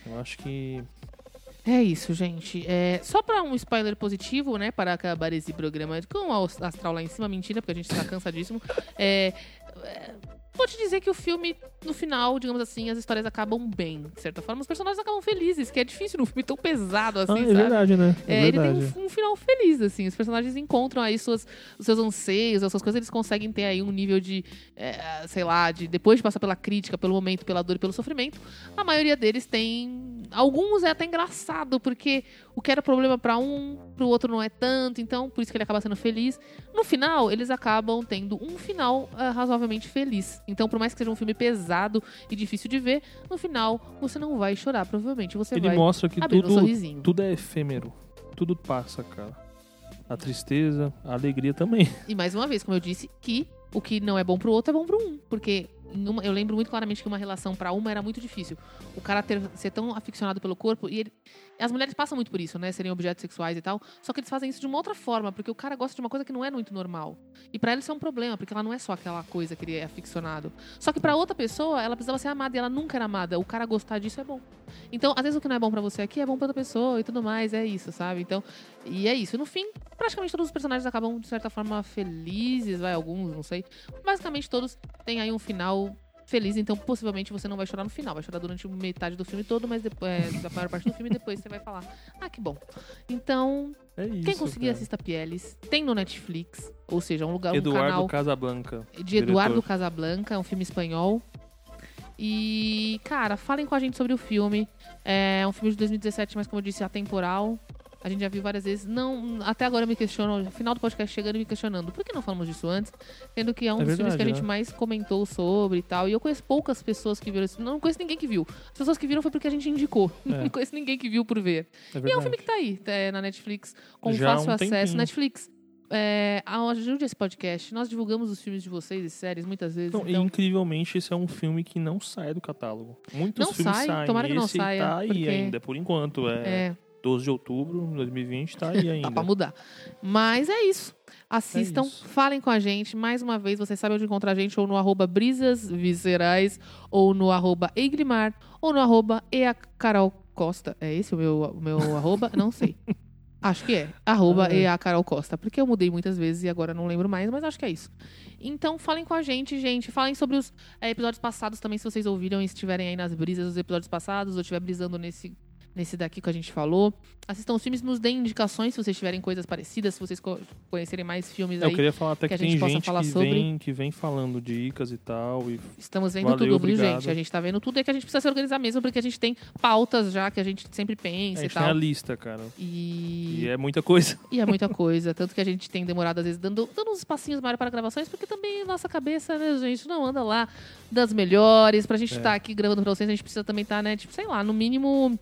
Eu acho que. É isso, gente. É, só pra um spoiler positivo, né? Para acabar esse programa com o astral lá em cima, mentira, porque a gente tá cansadíssimo. É, é, vou te dizer que o filme, no final, digamos assim, as histórias acabam bem. De certa forma, os personagens acabam felizes, que é difícil num filme tão pesado assim, ah, é sabe? verdade, né? É, É, ele verdade. tem um, um final feliz, assim. Os personagens encontram aí suas, os seus anseios, as suas coisas, eles conseguem ter aí um nível de, é, sei lá, de depois de passar pela crítica, pelo momento, pela dor e pelo sofrimento, a maioria deles tem. Alguns é até engraçado, porque o que era problema pra um, pro outro não é tanto, então por isso que ele acaba sendo feliz. No final, eles acabam tendo um final ah, razoavelmente feliz. Então, por mais que seja um filme pesado e difícil de ver, no final você não vai chorar, provavelmente. Você Ele vai mostra que abrir um tudo, sorrisinho. tudo é efêmero. Tudo passa, cara. A tristeza, a alegria também. E mais uma vez, como eu disse, que o que não é bom pro outro é bom pro um. Porque uma- eu lembro muito claramente que uma relação pra uma era muito difícil. O cara ter, ser tão aficionado pelo corpo. E ele- as mulheres passam muito por isso, né? Serem objetos sexuais e tal. Só que eles fazem isso de uma outra forma, porque o cara gosta de uma coisa que não é muito normal. E pra ela isso é um problema, porque ela não é só aquela coisa que ele é aficionado. Só que pra outra pessoa, ela precisava ser amada e ela nunca era amada. O cara gostar disso é bom. Então, às vezes o que não é bom pra você aqui é bom pra outra pessoa e tudo mais, é isso, sabe? Então, e é isso. No fim, praticamente todos os personagens acabam, de certa forma, felizes, vai, alguns, não sei. Basicamente todos têm aí um final feliz, então possivelmente você não vai chorar no final, vai chorar durante metade do filme todo, mas depois, é, da maior parte do filme, depois você vai falar, ah, que bom. Então, É isso. quem conseguir cara. assista Pieles, tem no Netflix, ou seja, um lugar, um Eduardo canal Casablanca. de Eduardo diretor. Casablanca, é um filme espanhol. E, cara, falem com a gente sobre o filme. É um filme de 2017, mas como eu disse, atemporal. A gente já viu várias vezes. Não, até agora eu me questiono, no final do podcast chegando e me questionando, por que não falamos disso antes? Sendo que é um É dos filmes que a verdade, gente né? mais comentou sobre e tal. E eu conheço poucas pessoas que viram esse Não conheço ninguém que viu. As pessoas que viram foi porque a gente indicou. É. Não conheço ninguém que viu por ver. É E é um verdade. filme que tá aí, é, na Netflix, com Já fácil um acesso. tempinho. Netflix, é, ajude esse podcast. Nós divulgamos os filmes de vocês e séries muitas vezes. Não, então, incrivelmente, esse é um filme que não sai do catálogo. Muitos Não filmes sai, saem. tomara que não saia, tá aí porque- ainda, por enquanto. É, é, 12 de outubro de 2020, tá aí dá ainda. pra mudar. Mas é isso. Assistam, É isso. falem com a gente. Mais uma vez, vocês sabem onde encontrar a gente, ou no arroba brisas viscerais, ou no arroba Eiglimar, ou no arroba Eacarol Costa. É esse o meu, o meu arroba? Não sei. Acho que é. Arroba É. EA Carol Costa. Porque eu mudei muitas vezes e agora não lembro mais, mas acho que é isso. Então falem com a gente, gente. Falem sobre os eh, episódios passados também, se vocês ouviram e estiverem aí nas brisas dos episódios passados, ou estiver brisando nesse, nesse daqui que a gente falou. Assistam os filmes, nos deem indicações se vocês tiverem coisas parecidas, se vocês co- conhecerem mais filmes Eu aí. queria falar até que que, a gente possa gente falar que, sobre. vem, que vem falando dicas e tal. E Estamos vendo Valeu, tudo, viu, obrigado. gente? A gente tá vendo tudo. É que a gente precisa se organizar mesmo, porque a gente tem pautas já que a gente sempre a pensa e gente tem a tal. lista, cara. E... E é muita coisa. E é muita coisa. Tanto que a gente tem demorado, às vezes, dando, dando uns passinhos maiores para gravações, porque também nossa cabeça, né, gente, não anda lá das melhores. Pra gente É. estar aqui gravando pra vocês, a gente precisa também estar, né, tipo, sei lá, no mínimo.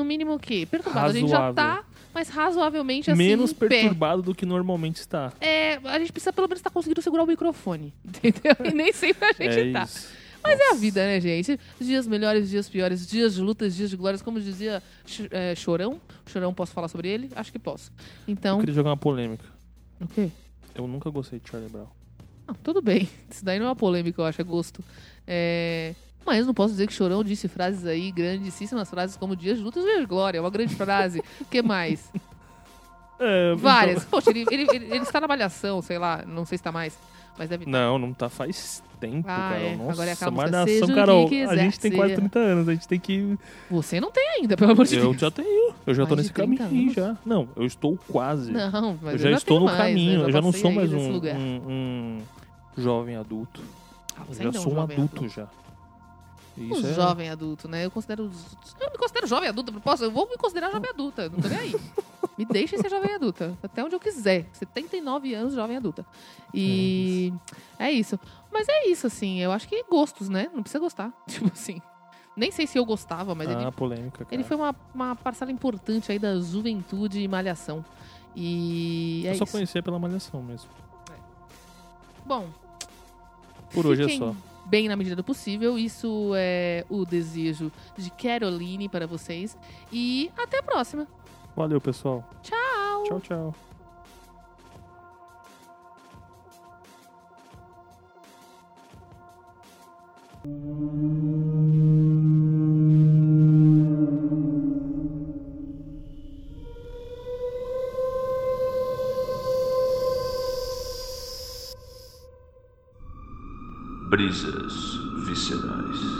No mínimo o quê? Perturbado. A gente já Razoável. tá, mas razoavelmente assim. Menos perturbado do que normalmente está. É, a gente precisa pelo menos estar conseguindo segurar o microfone. Entendeu? E nem sempre a gente é tá. isso. Mas é a vida, né, gente? Dias melhores, dias piores, dias de lutas, dias de glórias, como dizia é, Chorão. Chorão, posso falar sobre ele? Acho que posso. Eu Então, queria jogar uma polêmica. o quê? Eu nunca gostei de Charlie Brown. Ah, tudo bem. Isso daí não é uma polêmica, eu acho, é gosto. É, Mas não posso dizer que Chorão disse frases aí, grandíssimas frases como dias de lutas, dias de glória. É uma grande frase. O que mais? É, Várias. Poxa, ele, ele, ele- ele está na malhação, sei lá, não sei se está mais. Mas deve Não, não tá faz tempo, Ah, Carol. é. Nossa, Agora é música, malhação, Carol. quiser a gente tem quase ser. 30 anos, a gente tem que. Você não tem ainda, pelo amor de Eu Deus. já tenho. Eu já Mais de nesse 30 caminho anos? já. Não, eu estou quase. Não, mas eu já eu estou tenho no mais, né? caminho. Eu já não sou mais um, um, um jovem adulto. Ah, Eu já sou um jovem adulto já. Um Isso é... jovem adulto, né? Eu considero. Eu me considero jovem adulta. Posso, eu vou me considerar jovem adulta. Não tô nem aí. me deixem ser jovem adulta. Até onde eu quiser. 79 anos, jovem adulta. E é isso. Mas é isso, assim. Eu acho que gostos, né? Não precisa gostar. Tipo assim. Nem sei se eu gostava, mas ah, ele, polêmica, cara. ele foi uma, uma parcela importante aí da juventude e malhação. E é Eu só isso. conhecia pela malhação mesmo. Bom, Por hoje é só. Bem na medida do possível. Isso é o desejo de Caroline para vocês. E até a próxima. Valeu, pessoal. Tchau! Tchau, tchau. Brisas viscerais.